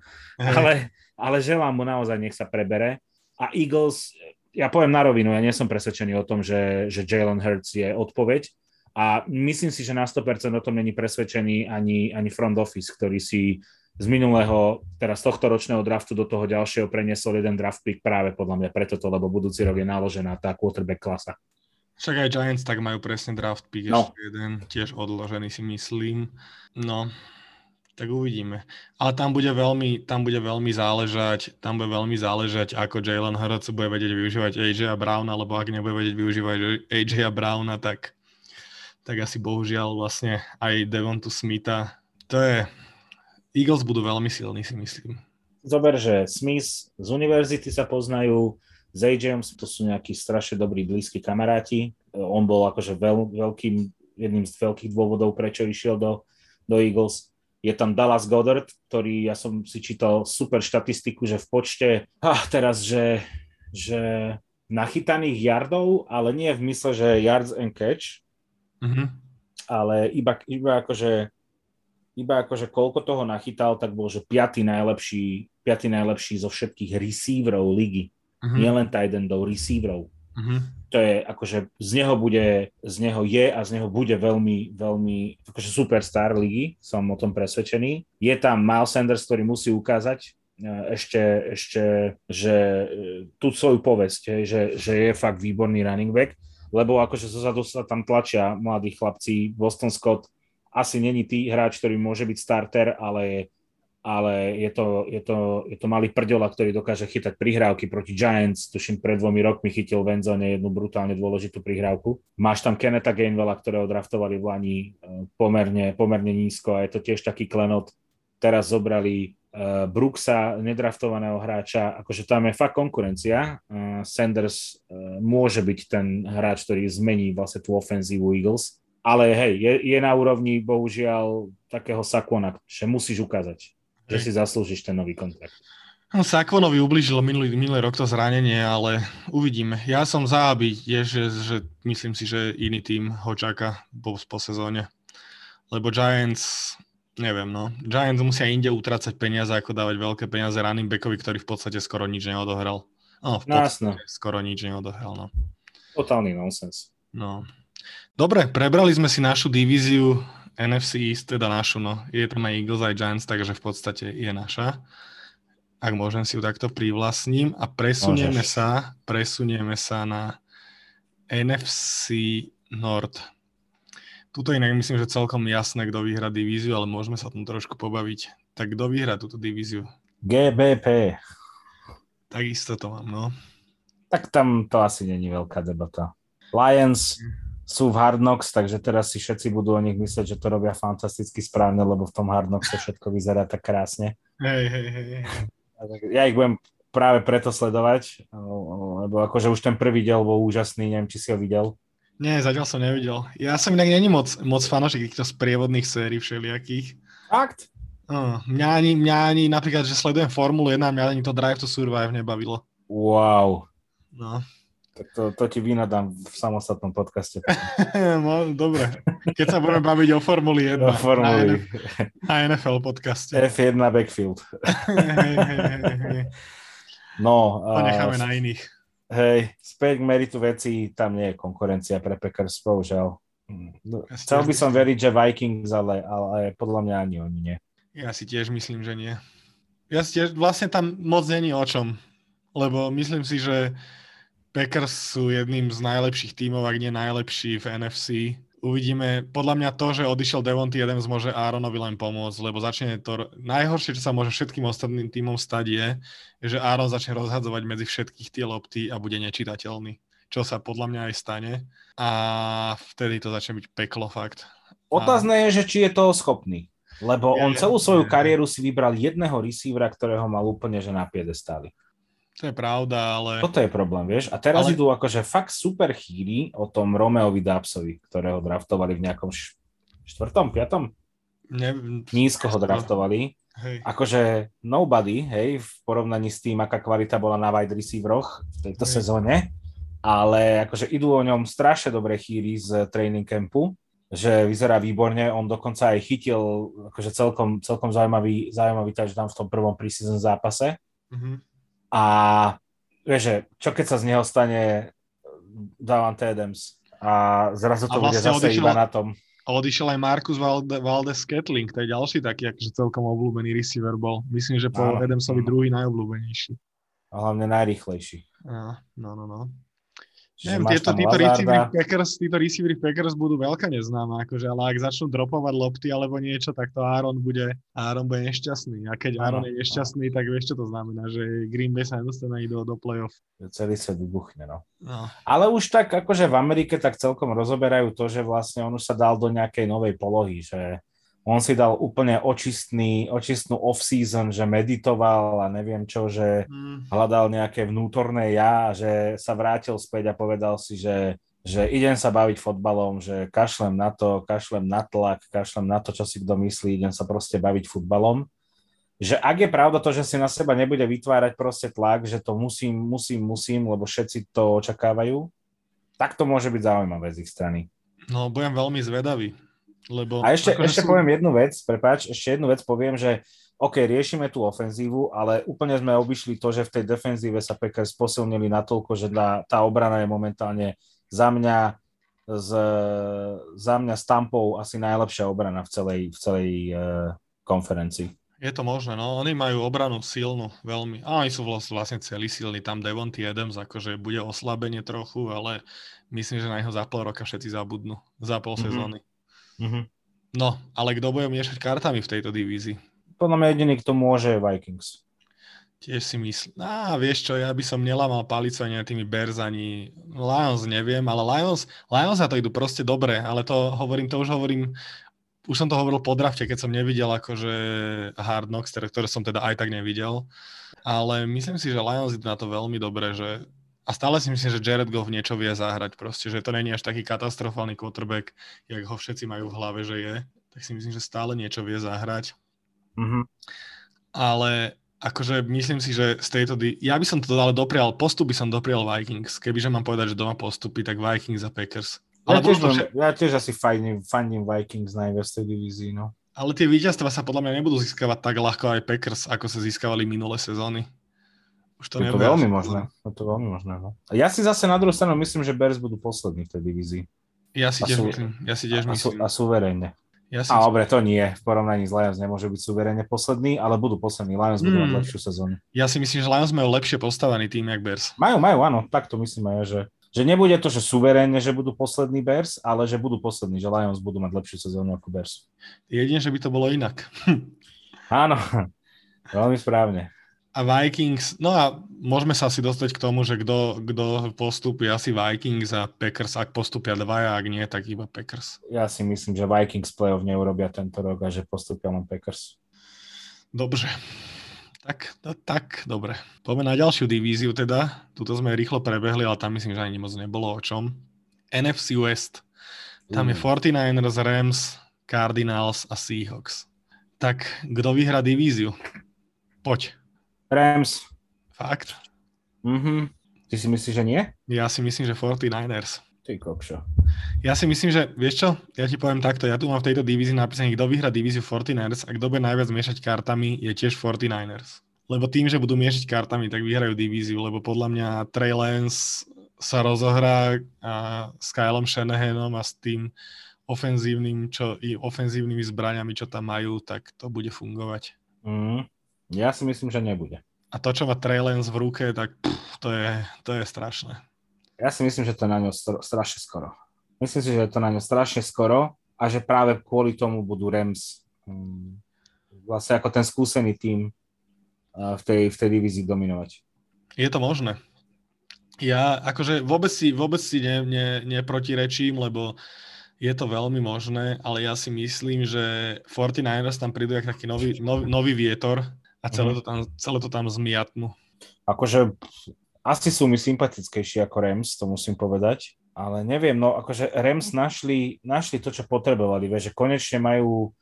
ale, ale želám mu naozaj, nech sa prebere. A Eagles, ja poviem na rovinu, ja nie som presvedčený o tom, že, že Jalen Hurts je odpoveď a myslím si, že na 100% o tom není presvedčený ani, ani front office, ktorý si z minulého, teraz tohto ročného draftu do toho ďalšieho preniesol jeden draft pick práve podľa mňa preto to, lebo budúci rok je naložená tá quarterback klasa. Však aj Giants tak majú presne draft pick, no. ešte jeden, tiež odložený si myslím. No, tak uvidíme. Ale tam bude veľmi, tam bude veľmi záležať, tam bude veľmi záležať, ako Jalen Hurts bude vedieť využívať AJ Browna, lebo ak nebude vedieť využívať AJ Browna, tak, tak asi bohužiaľ vlastne aj Devontu Smitha. To je, Eagles budú veľmi silní, si myslím. Zober, že Smith z univerzity sa poznajú, s AJom to sú nejakí strašne dobrí blízki kamaráti. On bol akože veľ, veľkým, jedným z veľkých dôvodov, prečo išiel do, do Eagles. Je tam Dallas Goddard, ktorý, ja som si čítal super štatistiku, že v počte, ah, teraz, že, že nachytaných yardov, ale nie v mysle, že yards and catch, mm-hmm. ale iba, iba akože iba akože koľko toho nachytal, tak bol, že piatý najlepší, piatý najlepší zo všetkých receiverov ligy. Uh-huh. Nielen tight endov, receiverov. Uh-huh. To je akože z neho bude, z neho je a z neho bude veľmi, veľmi akože superstar ligy, som o tom presvedčený. Je tam Miles Sanders, ktorý musí ukázať e, ešte, ešte že e, tú svoju povesť, že, že je fakt výborný running back, lebo akože zozadu sa tam tlačia mladí chlapci, Boston Scott, asi není tý hráč, ktorý môže byť starter, ale, ale je, to, je, to, je to malý prďola, ktorý dokáže chytať prihrávky proti Giants. Tuším, pred dvomi rokmi chytil v endzone jednu brutálne dôležitú prihrávku. Máš tam Keneta Gainwella, ktorého draftovali v Lani e, pomerne, pomerne nízko a je to tiež taký klenot. Teraz zobrali uh, Brooksa, nedraftovaného hráča, akože tam je fakt konkurencia. Uh, Sanders môže byť ten hráč, ktorý zmení vlastne tú ofenzívu Eagles ale hej, je, je na úrovni bohužiaľ takého Sakona, že musíš ukázať, že si zaslúžiš ten nový kontrakt. No, Sakvonovi ublížilo minulý, minulý rok to zranenie, ale uvidíme. Ja som za, aby je, že, že myslím si, že iný tým ho čaká po, po sezóne. Lebo Giants, neviem, no. Giants musia inde utracať peniaze, ako dávať veľké peniaze running backovi, ktorý v podstate skoro nič neodohral. No, v no, podstate no, skoro nič neodohral, no. Totálny nonsens. No, Dobre, prebrali sme si našu divíziu NFC East, teda našu, no. Je tam aj Eagles, aj Giants, takže v podstate je naša. Ak môžem si ju takto privlastním. A presunieme Môžeš. sa, presunieme sa na NFC North. Tuto inak myslím, že celkom jasné, kto vyhrá divíziu, ale môžeme sa tom trošku pobaviť. Tak kto vyhrá túto divíziu? GBP. Takisto to mám, no. Tak tam to asi není veľká debata. Lions, sú v Hard Knocks, takže teraz si všetci budú o nich myslieť, že to robia fantasticky správne, lebo v tom Hard Knocks všetko vyzerá tak krásne. Hej, hej, hej. Ja ich budem práve preto sledovať, lebo akože už ten prvý diel bol úžasný, neviem, či si ho videl. Nie, zatiaľ som nevidel. Ja som inak není moc, moc fanošik týchto sprievodných sérií všelijakých. Fakt? Uh, mňa, ani, mňa ani napríklad, že sledujem Formulu 1, mňa ani to Drive to Survive nebavilo. Wow. No. Tak to, to ti vynadám v samostatnom podcaste. no, dobre. Keď sa budeme baviť o Formuli 1. O Formuli. Na, NFL podcaste. F1 backfield. No, To necháme na iných. Hej, späť k meritu veci, tam nie je konkurencia pre Packers, bohužiaľ. No, Ja si Chcel by som veriť, že Vikings, ale, ale podľa mňa ani oni nie. Ja si tiež myslím, že nie. Ja si tiež, vlastne tam moc není o čom, lebo myslím si, že Packers sú jedným z najlepších tímov, ak nie najlepší v NFC. Uvidíme, podľa mňa to, že odišiel Devonty Adams, môže Aaronovi len pomôcť, lebo začne to, najhoršie, čo sa môže všetkým ostatným tímom stať je, že Aaron začne rozhadzovať medzi všetkých tie lopty a bude nečitateľný, čo sa podľa mňa aj stane a vtedy to začne byť peklo fakt. Otázne je, že či je toho schopný. Lebo Ja- on celú svoju ja- kariéru si vybral jedného receivera, ktorého mal úplne že na piedestáli. To je pravda, ale... Toto je problém, vieš? A teraz Ale- idú akože fakt super chýry o tom Romeovi Dapsovi, ktorého draftovali v nejakom š- štvrtom, piatom? Ne, Nízko ho draftovali. Hej. Akože nobody, hej, v porovnaní s tým, aká kvalita bola na wide receiveroch v tejto Hej. sezóne. Ale akože idú o ňom strašne dobré chýry z training campu, že vyzerá výborne. On dokonca aj chytil akože celkom, celkom zaujímavý, zaujímavý touchdown v tom prvom preseason zápase. Mhm. A vieš, že čo keď sa z neho stane Davante Adams a zrazu to A bude vlastne zase odišiel- iba na tom. A odišiel aj Marcus Valde, Valdez Scatling, to je ďalší taký, akože celkom obľúbený receiver bol. Myslím, že po Áno. Adamsovi druhý najobľúbenejší. A hlavne najrýchlejší. Á, No, no, no. Neviem, tieto, títo receivery. Packers, títo receivery Packers budú veľká neznáma, akože, ale ak začnú dropovať lopty alebo niečo, tak to Aaron bude, Aaron bude nešťastný. A keď Aaron je nešťastný, tak vieš, čo to znamená, že Green Bay sa nedostane do, do playoff. Celý svet vybuchne, no. No. Ale už tak akože v Amerike tak celkom rozoberajú to, že vlastne on už sa dal do nejakej novej polohy, že on si dal úplne očistný, očistnú off-season, že meditoval a neviem čo, že Mm. hľadal nejaké vnútorné ja, že sa vrátil späť a povedal si, že, že idem sa baviť fotbalom, že kašlem na to, kašlem na tlak, kašlem na to, čo si kto myslí, idem sa proste baviť futbalom. Že ak je pravda to, že si na seba nebude vytvárať proste tlak, že to musím, musím, musím, lebo všetci to očakávajú, tak to môže byť zaujímavé z ich strany. no, budem veľmi zvedavý. Lebo A ešte, akože ešte sú- poviem jednu vec, prepáč, ešte jednu vec poviem, že OK, riešime tú ofenzívu, ale úplne sme obišli to, že v tej defenzíve sa Packers posilnili natoľko, že tá, tá obrana je momentálne za mňa z, za mňa s Tampou asi najlepšia obrana v celej, v celej uh, konferencii. Je to možné, no. Oni majú obranu silnú, veľmi. A oni sú vlast- vlastne celý silní. Tam Devonty Adams akože bude oslabenie trochu, ale myslím, že na neho za pol roka všetci zabudnú. Za pol Mhm. sezóny. Mm-hmm. No, ale kto bude miešať kartami v tejto divízii? Podľa mňa jediný, kto môže, je Vikings. Tiež si myslím. Á, vieš čo, ja by som nelamal palicu ani tými Bears, ani Lions, neviem, ale Lions, Lions na to idú proste dobre, ale to hovorím, to už hovorím, už som to hovoril po drafte, keď som nevidel akože Hard Knocks, ktoré, ktoré som teda aj tak nevidel, ale myslím si, že Lions idú na to veľmi dobre, že a stále si myslím, že Jared Goff niečo vie zahrať proste, že to není až taký katastrofálny quarterback, jak ho všetci majú v hlave, že je, tak si myslím, že stále niečo vie zahrať Mm-hmm. ale akože myslím si, že z tejto... Di- ja by som to ale doprial, postup by som doprial Vikings. Kebyže mám povedať, že doma postupy, tak Vikings a Packers. Ja, Ale, tiež, budú to vše- ja tiež asi fandím, fandím Vikings najviac tej divízii, no. ale tie víťazstva sa podľa mňa nebudú získavať tak ľahko aj Packers, ako sa získavali minulé sezóny. Už to, Je to veľmi možné. Je to veľmi možné, no. A ja si zase na druhú stranu myslím, že Bears budú poslední v tej divízii. Ja si A tiež sú- myslím. Ja si tiež A, sú, myslím. a suverejne. Ja si... A dobre, to nie. V porovnaní s Lions nemôže byť suverejne posledný, ale budú poslední. Lions budú mať Hmm. lepšiu sezónu. ja si myslím, že Lions majú lepšie postavený tým, jak Bears. Majú, majú, áno, tak to myslím aj ja, že, že nebude to, že suverénne, že budú poslední Bears, ale že budú poslední, že Lions budú mať lepšiu sezónu ako Bears. Jedine, že by to bolo inak. Áno, veľmi správne. A Vikings, no a môžeme sa asi dostať k tomu, že kto, kto postupí asi Vikings a Packers, ak postupia dvaja, ak nie, tak iba Packers. Ja si myslím, že Vikings playoff neurobia tento rok a že postupia len Packers. Dobre. Tak, to, tak, dobre. Poďme na ďalšiu divíziu teda. Tuto sme rýchlo prebehli, ale tam myslím, že ani moc nebolo o čom. NFC West. Tam je Mm. 49ers, Rams, Cardinals a Seahawks. Tak, kto vyhrá divíziu? Poď. Rams. Fakt? Mhm. Ty si myslíš, že nie? Ja si myslím, že 49ers. Ty kokšo. Ja si myslím, že, vieš čo, ja ti poviem takto, ja tu mám v tejto divízii napísané, kto vyhrá divíziu 49ers a kto bude najviac miešať kartami, je tiež 49ers. Lebo tým, že budú miešať kartami, tak vyhrajú divíziu, lebo podľa mňa Trey Lance sa rozohrá a s Kylom Shanahanom a s tým ofenzívnym, čo, i ofenzívnymi zbraniami, čo tam majú, tak to bude fungovať. Mm, ja si myslím, že nebude. A to, čo má Trey Lance v ruke, tak pff, to, je, to je strašné. Ja si myslím, že to je na ňo strašne skoro. Myslím si, že je to na ňo strašne skoro a že práve kvôli tomu budú Rams um, vlastne ako ten skúsený tým uh, v tej, v tej divízii dominovať. Je to možné. Ja akože vôbec si, vôbec si ne, ne, neprotirečím, lebo je to veľmi možné, ale ja si myslím, že 49ers tam prídu jak taký nový, nový, nový vietor a celé mhm. to tam, celé to tam zmiatnú. Akože asi sú mi sympatickejší ako Rams, to musím povedať, ale neviem, no akože Rams našli, našli to, čo potrebovali, vieš, že konečne majú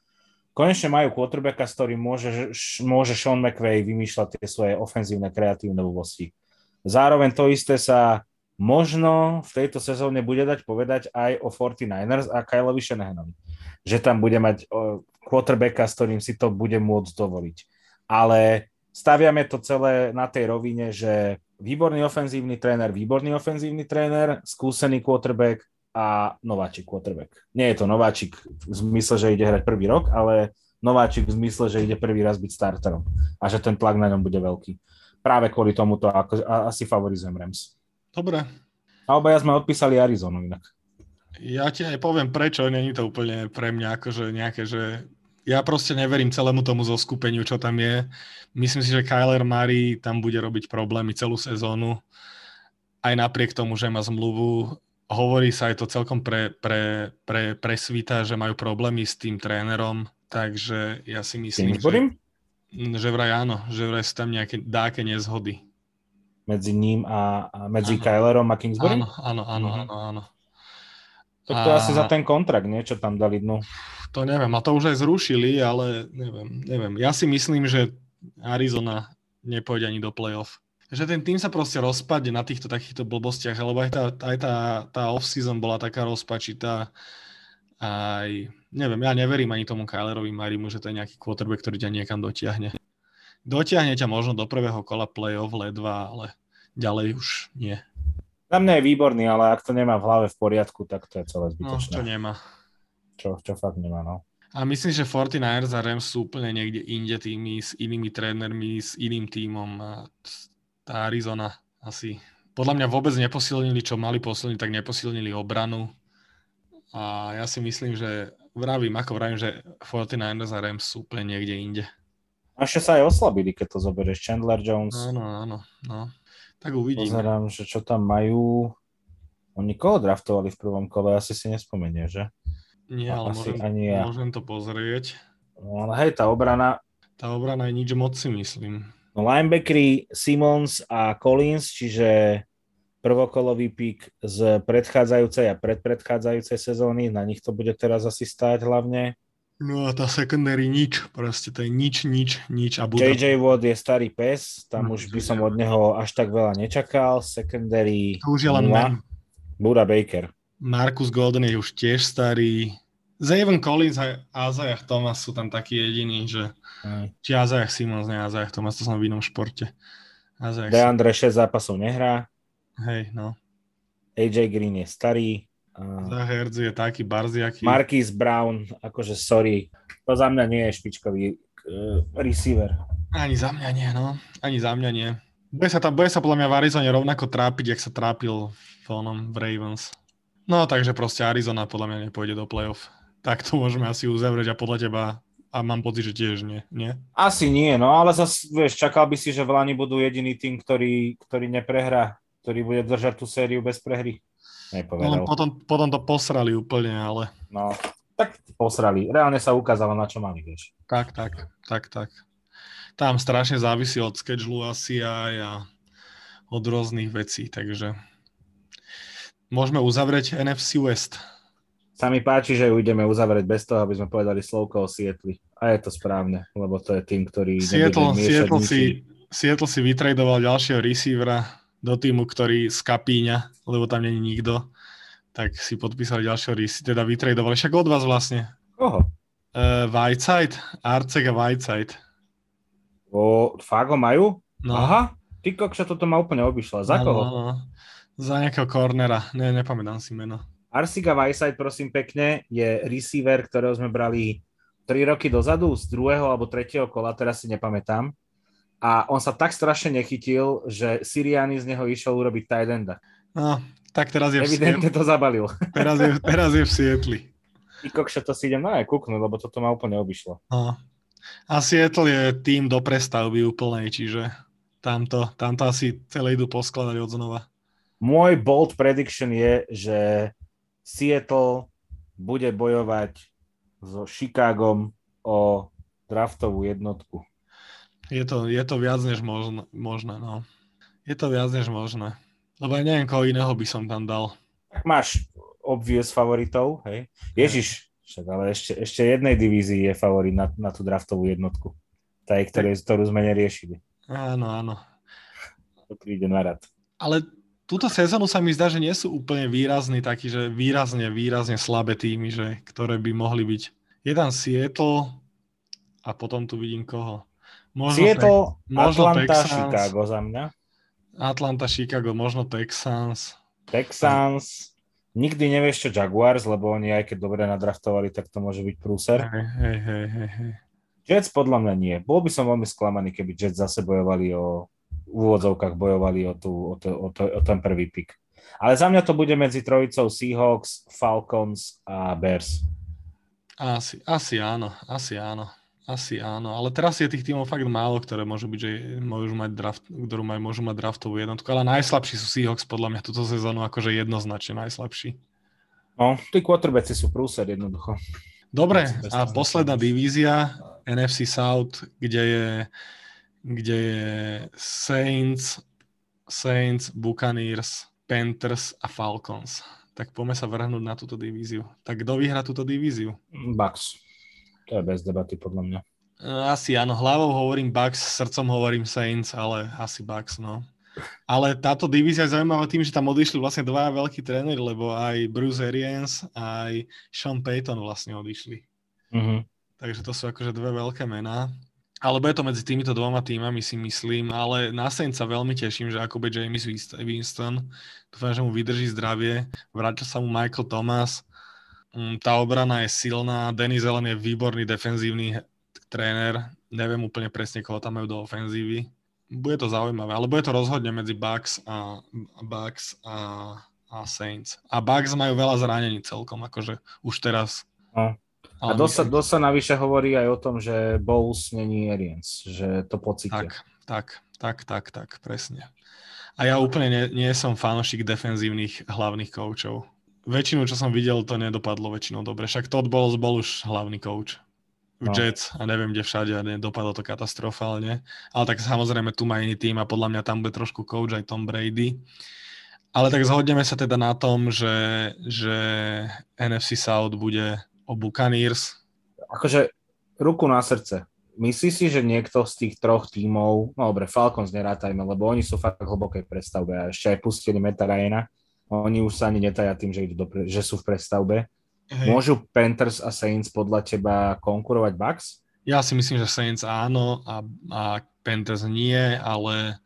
konečne majú quarterbacka, s ktorým môže, môže Sean McVay vymýšľať tie svoje ofenzívne kreatívne blbosti. Zároveň to isté sa možno v tejto sezóne bude dať povedať aj o 49ers a Kyleovi Shanahanovi. Že tam bude mať quarterbacka, s ktorým si to bude môcť dovoliť. Ale staviame to celé na tej rovine, že výborný ofenzívny tréner, výborný ofenzívny tréner, skúsený quarterback a nováčik quarterback. Nie je to nováčik v zmysle, že ide hrať prvý rok, ale nováčik v zmysle, že ide prvý raz byť starterom a že ten tlak na ňom bude veľký. Práve kvôli tomuto ako, asi favorizujem Rams. Dobre. A obaja sme odpísali Arizonu inak. Ja ti aj poviem prečo, není to úplne pre mňa akože nejaké, že ja proste neverím celému tomu zoskupeniu, čo tam je. Myslím si, že Kyler Murray tam bude robiť problémy celú sezónu. Aj napriek tomu, že má zmluvu, hovorí sa aj to celkom pre, pre, pre, pre svita, že majú problémy s tým trénerom, takže ja si myslím, že, že vraj áno, že vraj sú tam nejaké dáke nezhody. Medzi ním a, a medzi áno. Kylerom a Kingsbury? Áno, áno, áno, mhm. áno, áno. Tak to a... asi za ten kontrakt, niečo tam dali dnu. To neviem, a to už aj zrušili, ale neviem, neviem. Ja si myslím, že Arizona nepôjde ani do playoff. Že ten tým sa proste rozpadne na týchto takýchto blbostiach, lebo aj tá, aj tá, tá off-season bola taká rozpačitá. Aj, neviem, ja neverím ani tomu Kylerovi Marimu, že to je nejaký quarterback, ktorý ťa niekam dotiahne. Dotiahne ťa možno do prvého kola playoff ledva, ale ďalej už nie. Za mňa je výborný, ale ak to nemá v hlave v poriadku, tak to je celé zbytočné. No, to nemá čo, čo fakt nemá, no. A myslím, že 49ers a Rams sú úplne niekde inde tými, s inými trénermi, s iným tímom. Tá Arizona asi podľa mňa vôbec neposilnili, čo mali posilniť, tak neposilnili obranu. A ja si myslím, že vravím, ako vravím, že 49ers a Rams sú úplne niekde inde. A ešte sa aj oslabili, keď to zoberieš. Chandler Jones. Áno, áno, no. Tak uvidím. Pozerám, že čo tam majú. Oni koho draftovali v prvom kole? Asi si nespomenie, že? Nie, ale môžem, ani ja. môžem to pozrieť. No, ale hej, tá obrana... Tá obrana je nič moc si myslím. No, linebackery Simons a Collins, čiže prvokolový pík z predchádzajúcej a predpredchádzajúcej sezóny, na nich to bude teraz asi stáť hlavne. No a tá secondary nič, proste to je nič, nič, nič. A Buda... JJ Watt je starý pes, tam no, už by som od neho až tak veľa nečakal. Secondary... To už je len Buda Baker. Marcus Golden je už tiež starý. Zaven Collins a Azajach Thomas sú tam takí jediní, že Aj. či Azajach Simons, ne Azajach Thomas, to som v inom športe. Azajach Deandre 6 zápasov nehrá. Hej, no. AJ Green je starý. Za Herz je taký barziaký. Marquis Brown, akože sorry, to za mňa nie je špičkový uh, receiver. Ani za mňa nie, no. Ani za mňa nie. Bude sa, tam, bude sa podľa mňa v Arizone rovnako trápiť, jak sa trápil v, onom, v Ravens. No takže proste Arizona podľa mňa nepôjde do playoff. Tak to môžeme asi uzavrieť a podľa teba a mám pocit, že tiež nie, nie? Asi nie, no ale zase, vieš, čakal by si, že v Lani budú jediný tým, ktorý, ktorý neprehrá, ktorý bude držať tú sériu bez prehry. Nepovedal. No, potom, potom to posrali úplne, ale... No, tak posrali. Reálne sa ukázalo, na čo mali, vieš. Tak, tak, tak, tak. Tam strašne závisí od schedule asi aj a od rôznych vecí, takže Môžeme uzavrieť NFC West. Sa mi páči, že ju ideme uzavrieť bez toho, aby sme povedali slovko o Sietli. A je to správne, lebo to je tým, ktorý... Seattle, Seattle, si, Seattle si vytradoval ďalšieho receivera do týmu, ktorý skapíňa, lebo tam není nikto, tak si podpísali ďalšieho Risi, teda vytredovali. Však od vás vlastne. Koho? Uh, Whiteside, Arceg a Whiteside. O, fakt ho majú? No. Aha, ty kokša, toto ma úplne obišla. Za no, koho? No, no. Za nejakého cornera, ne, nepamätám si meno. Arsiga Whiteside, prosím pekne, je receiver, ktorého sme brali 3 roky dozadu, z druhého alebo tretieho kola, teraz si nepamätám. A on sa tak strašne nechytil, že Siriani z neho išiel urobiť tight enda. No, tak teraz je Evidentne to zabalil. Teraz je, teraz je v Sietli. Ty kokša, to si idem na kúknuť, lebo toto ma úplne obišlo. No. A Seattle je tým do prestavby úplnej, čiže tamto, tamto asi celé idú poskladať od znova. Môj bold prediction je, že Seattle bude bojovať so Chicagom o draftovú jednotku. Je to, je to viac než možné, možné, no. Je to viac než možné. Lebo ja neviem, koho iného by som tam dal. Máš obvious favoritov, hej? Ježiš, však ale ešte, ešte jednej divízii je favorit na, na tú draftovú jednotku. Tá, ktoré, ktorú sme neriešili. Áno, áno. To príde na rad. Ale túto sezónu sa mi zdá, že nie sú úplne výrazní takí, že výrazne, výrazne slabé týmy, že, ktoré by mohli byť. Je tam Seattle a potom tu vidím koho. Možno Seattle, te- možno Atlanta, Texans, Chicago za mňa. Atlanta, Chicago, možno Texans. Texans. Nikdy nevieš, čo Jaguars, lebo oni aj keď dobre nadraftovali, tak to môže byť prúser. Hej, hej, hej, hej. Jets podľa mňa nie. Bol by som veľmi sklamaný, keby Jets zase bojovali o v úvodzovkách bojovali o, tú, o, to, o, to, o ten prvý pik. Ale za mňa to bude medzi trojicou Seahawks, Falcons a Bears. Asi, asi áno, asi áno. Asi áno, ale teraz je tých tímov fakt málo, ktoré môžu byť, že môžu mať draft, ktorú maj, môžu mať draftovú jednotku, ale najslabší sú Seahawks podľa mňa túto sezónu akože jednoznačne najslabší. No, tí quarterbacki sú prúser jednoducho. Dobre, a posledná divízia NFC South, kde je, kde je Saints, Saints, Buccaneers, Panthers a Falcons. Tak poďme sa vrhnúť na túto divíziu. Tak kto vyhrá túto divíziu? Bucks. To je bez debaty podľa mňa. Asi áno, hlavou hovorím Bucks, srdcom hovorím Saints, ale asi Bucks, no. Ale táto divízia je zaujímavá tým, že tam odišli vlastne dva veľkí tréneri, lebo aj Bruce Arians, aj Sean Payton vlastne odišli. Mm-hmm. Takže to sú akože dve veľké mená. Ale bude to medzi týmito dvoma týmami si myslím, ale na Saints sa veľmi teším, že ako bude James Winston. Dúfam, že mu vydrží zdravie. Vrátil sa mu Michael Thomas tá obrana je silná, Denis Allen je výborný defenzívny tréner, neviem úplne presne, koho tam majú do ofenzívy. Bude to zaujímavé, ale bude to rozhodne medzi Bucks a, Bucks a, a Saints. A Bucks majú veľa zranení celkom, akože už teraz. No. A dosť sa, dosť sa navyše hovorí aj o tom, že Bowles není Arians, že to pocítia. Tak, tak, tak, tak, tak, presne. A ja úplne nie, nie som fanošik defenzívnych hlavných koučov väčšinu, čo som videl, to nedopadlo väčšinou dobre. Však Todd Bowles bol už hlavný coach v no. Jets a neviem, kde všade a nedopadlo to katastrofálne. Ale tak samozrejme tu má iný tým a podľa mňa tam bude trošku coach aj Tom Brady. Ale tak zhodneme sa teda na tom, že, že NFC South bude o Buccaneers. Akože ruku na srdce. Myslíš si, že niekto z tých troch tímov, no dobre, Falcons nerátajme, lebo oni sú fakt hlbokej predstavbe a ešte aj pustili Meta Ryana, oni už sa ani netaja tým, že, idú do, že sú v prestavbe. Hej. Môžu Panthers a Saints podľa teba konkurovať Bucks? Ja si myslím, že Saints áno a, a Panthers nie, ale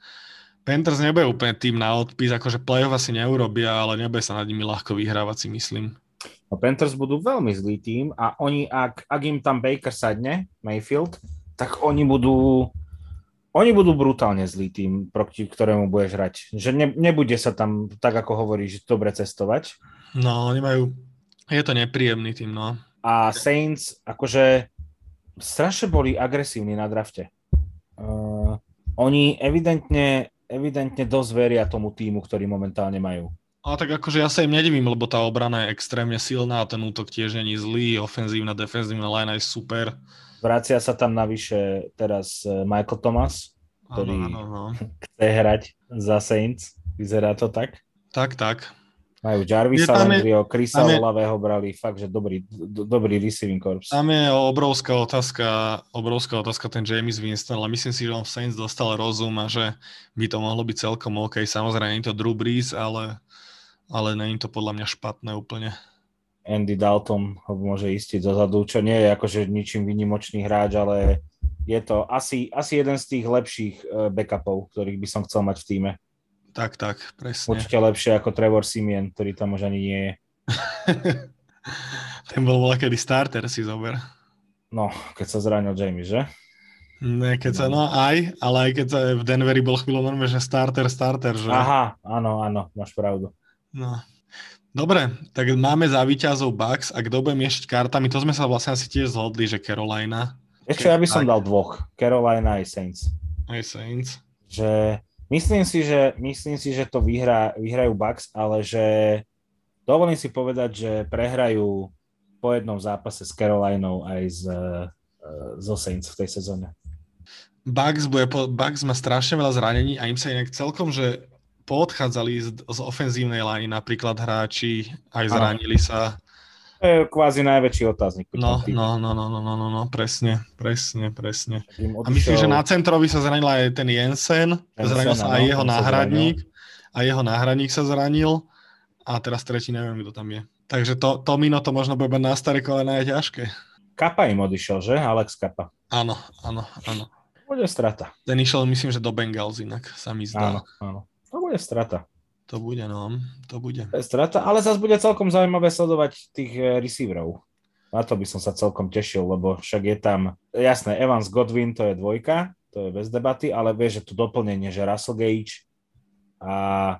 Panthers nebude úplne tým na odpis, akože play-off asi neurobia, ale nebude sa nad nimi ľahko vyhrávať si myslím. No Panthers budú veľmi zlý tým a oni, ak, ak im tam Baker sadne, Mayfield, tak oni budú oni budú brutálne zlý tým, proti ktorému budeš hrať. Že ne, nebude sa tam, tak ako hovoríš, dobre cestovať. No, oni majú, je to nepríjemný tým, no. A Saints, akože strašne boli agresívni na drafte. Uh, oni evidentne, evidentne dosť veria tomu týmu, ktorý momentálne majú. A tak akože ja sa im nedivím, lebo tá obrana je extrémne silná, ten útok tiež není zlý, ofenzívna, defenzívna line je super. Vracia sa tam navyše teraz e, Michael Thomas, ktorý ano, ano, no. chce hrať za Saints. Vyzerá to tak? Tak, tak. Majú Jarvisa Landryho, Chrisa Olavého brali, fakt, že dobrý, do, dobrý receiving corps. Tam je obrovská otázka, obrovská otázka ten James Winston, ale myslím si, že on v Saints dostal rozum a že by to mohlo byť celkom OK. Samozrejme, nie je to Drew Brees, ale, ale nie je to podľa mňa špatné úplne. Andy Dalton ho môže istiť zozadu, čo nie je akože ničím vynimočný hráč, ale je to asi, asi jeden z tých lepších eh, backupov, ktorých by som chcel mať v týme. Tak, tak, presne. Určite lepšie ako Trevor Simien, ktorý tam už ani nie je. Ten bol kedy starter, si zober. No, keď sa zranil Jamie, že? Ne, keď sa, no aj, ale aj keď sa v Denveri bol chvíľu normálne, že starter, starter, že? Aha, áno, áno, máš pravdu. No. Dobre, tak máme za výťazov Bucks a kto bude miešať kartami, to sme sa vlastne asi tiež zhodli, že Carolina. Ešte ja by som dal dvoch, Carolina aj Saints. Aj Saints. Že Myslím si, že, myslím si, že to vyhrá, vyhrajú Bucks, ale že dovolím si povedať, že prehrajú po jednom zápase s Carolinou aj z, zo Saints v tej sezóne. Bucks, bude, Bucks má strašne veľa zranení a im sa inak celkom, že poodchádzali z, z ofenzívnej liny napríklad hráči, aj zranili ano. sa. To je kvázi najväčší otáznik. No, no, no, no, no, no, no, no, presne, presne, presne. A myslím, že na centrovi sa zranil aj ten Jensen, Jensen zranil sa aj jeho náhradník, a jeho náhradník sa zranil a teraz tretí neviem, kto tam je. Takže to, to mino to možno bude na staré kolena je ťažké. Kapa im odišiel, že? Alex Kapa. Áno, áno, áno. Bude strata. Ten išiel, myslím, že do Bengals inak, sa mi zdá. Áno, áno. To bude strata. To bude, no. To bude. To je strata, ale zase bude celkom zaujímavé sledovať tých eh, receiverov. Na to by som sa celkom tešil, lebo však je tam, jasné, Evans Godwin to je dvojka, to je bez debaty, ale vieš, že tu doplnenie, že Russell Gage a,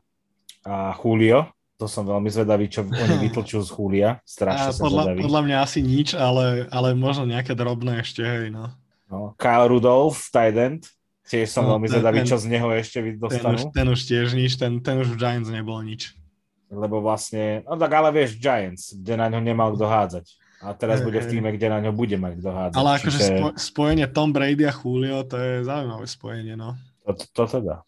a Julio, to som veľmi zvedavý, čo oni vytlčujú z Julia. Strašne som podľa, zvedavý. podľa mňa asi nič, ale, ale možno nejaké drobné ešte, hej, no. no Kyle Rudolph, tight end, Tiež som no, veľmi zvedavý, čo z neho ešte dostanú. Ten už, ten už tiež nič, ten, ten už v Giants nebol nič. Lebo vlastne, no tak ale vieš, Giants, kde na ňo nemal kto hádzať. A teraz bude v týme, kde na ňo bude mať kto hádzať. Ale akože Čiže... spojenie Tom Brady a Julio, to je zaujímavé spojenie, no. To, to, to teda.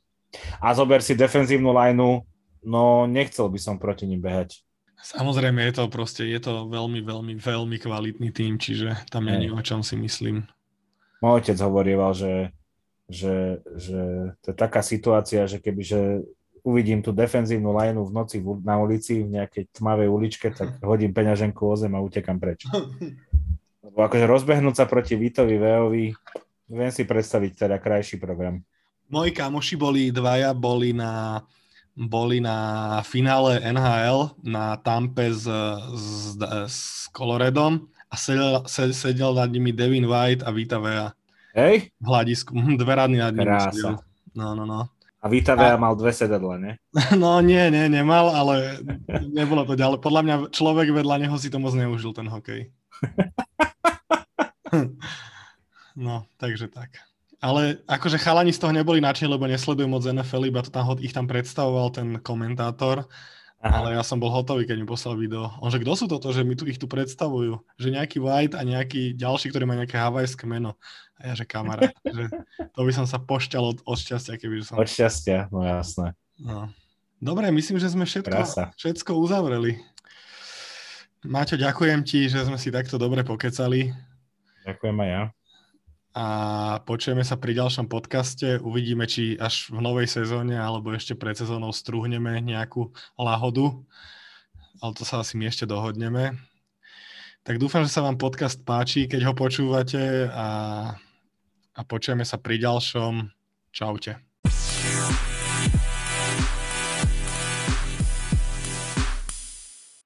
A zober si defenzívnu lineu, no nechcel by som proti ním behať. Samozrejme je to proste, je to veľmi, veľmi, veľmi kvalitný tým, čiže tam je o čom si myslím. Môj otec hovorieval, že že, že to je taká situácia, že keby že uvidím tú defenzívnu lineu v noci na ulici, v nejakej tmavej uličke, tak hodím peňaženku o zem a utekam preč. Lebo akože rozbehnúť sa proti Vítovi Veovi, viem si predstaviť teda krajší program. Moji kamoši boli dvaja, boli na, boli na finále NHL na Tampe s, s, s Coloredom a sedel, sedel nad nimi Devin White a Vita Vea. Hej? Hľadisku. Mhm, dve rady nad ním. Krása. No, no, no. A Vita a... mal dve sedadla, ne? No nie, nie, nemal, ale nebolo to ďalej. Podľa mňa človek vedľa neho si to moc neužil, ten hokej. no, takže tak. Ale akože chalani z toho neboli nadšení, lebo nesledujú moc NFL, iba to tam, ich tam predstavoval ten komentátor Aha. Ale ja som bol hotový, keď mi poslal video. On že kto sú toto, že mi tu ich tu predstavujú? Že nejaký White a nejaký ďalší, ktorý má nejaké havajské meno. A ja že kamarát. že to by som sa pošťal od, od šťastia, keby som... Od šťastia, no jasné. No. Dobre, myslím, že sme všetko, všetko uzavreli. Maťo, ďakujem ti, že sme si takto dobre pokecali. Ďakujem aj ja a počujeme sa pri ďalšom podcaste. Uvidíme, či až v novej sezóne alebo ešte pred sezónou strúhneme nejakú lahodu, ale to sa asi my ešte dohodneme. Tak dúfam, že sa vám podcast páči, keď ho počúvate a, a počujeme sa pri ďalšom. Čaute.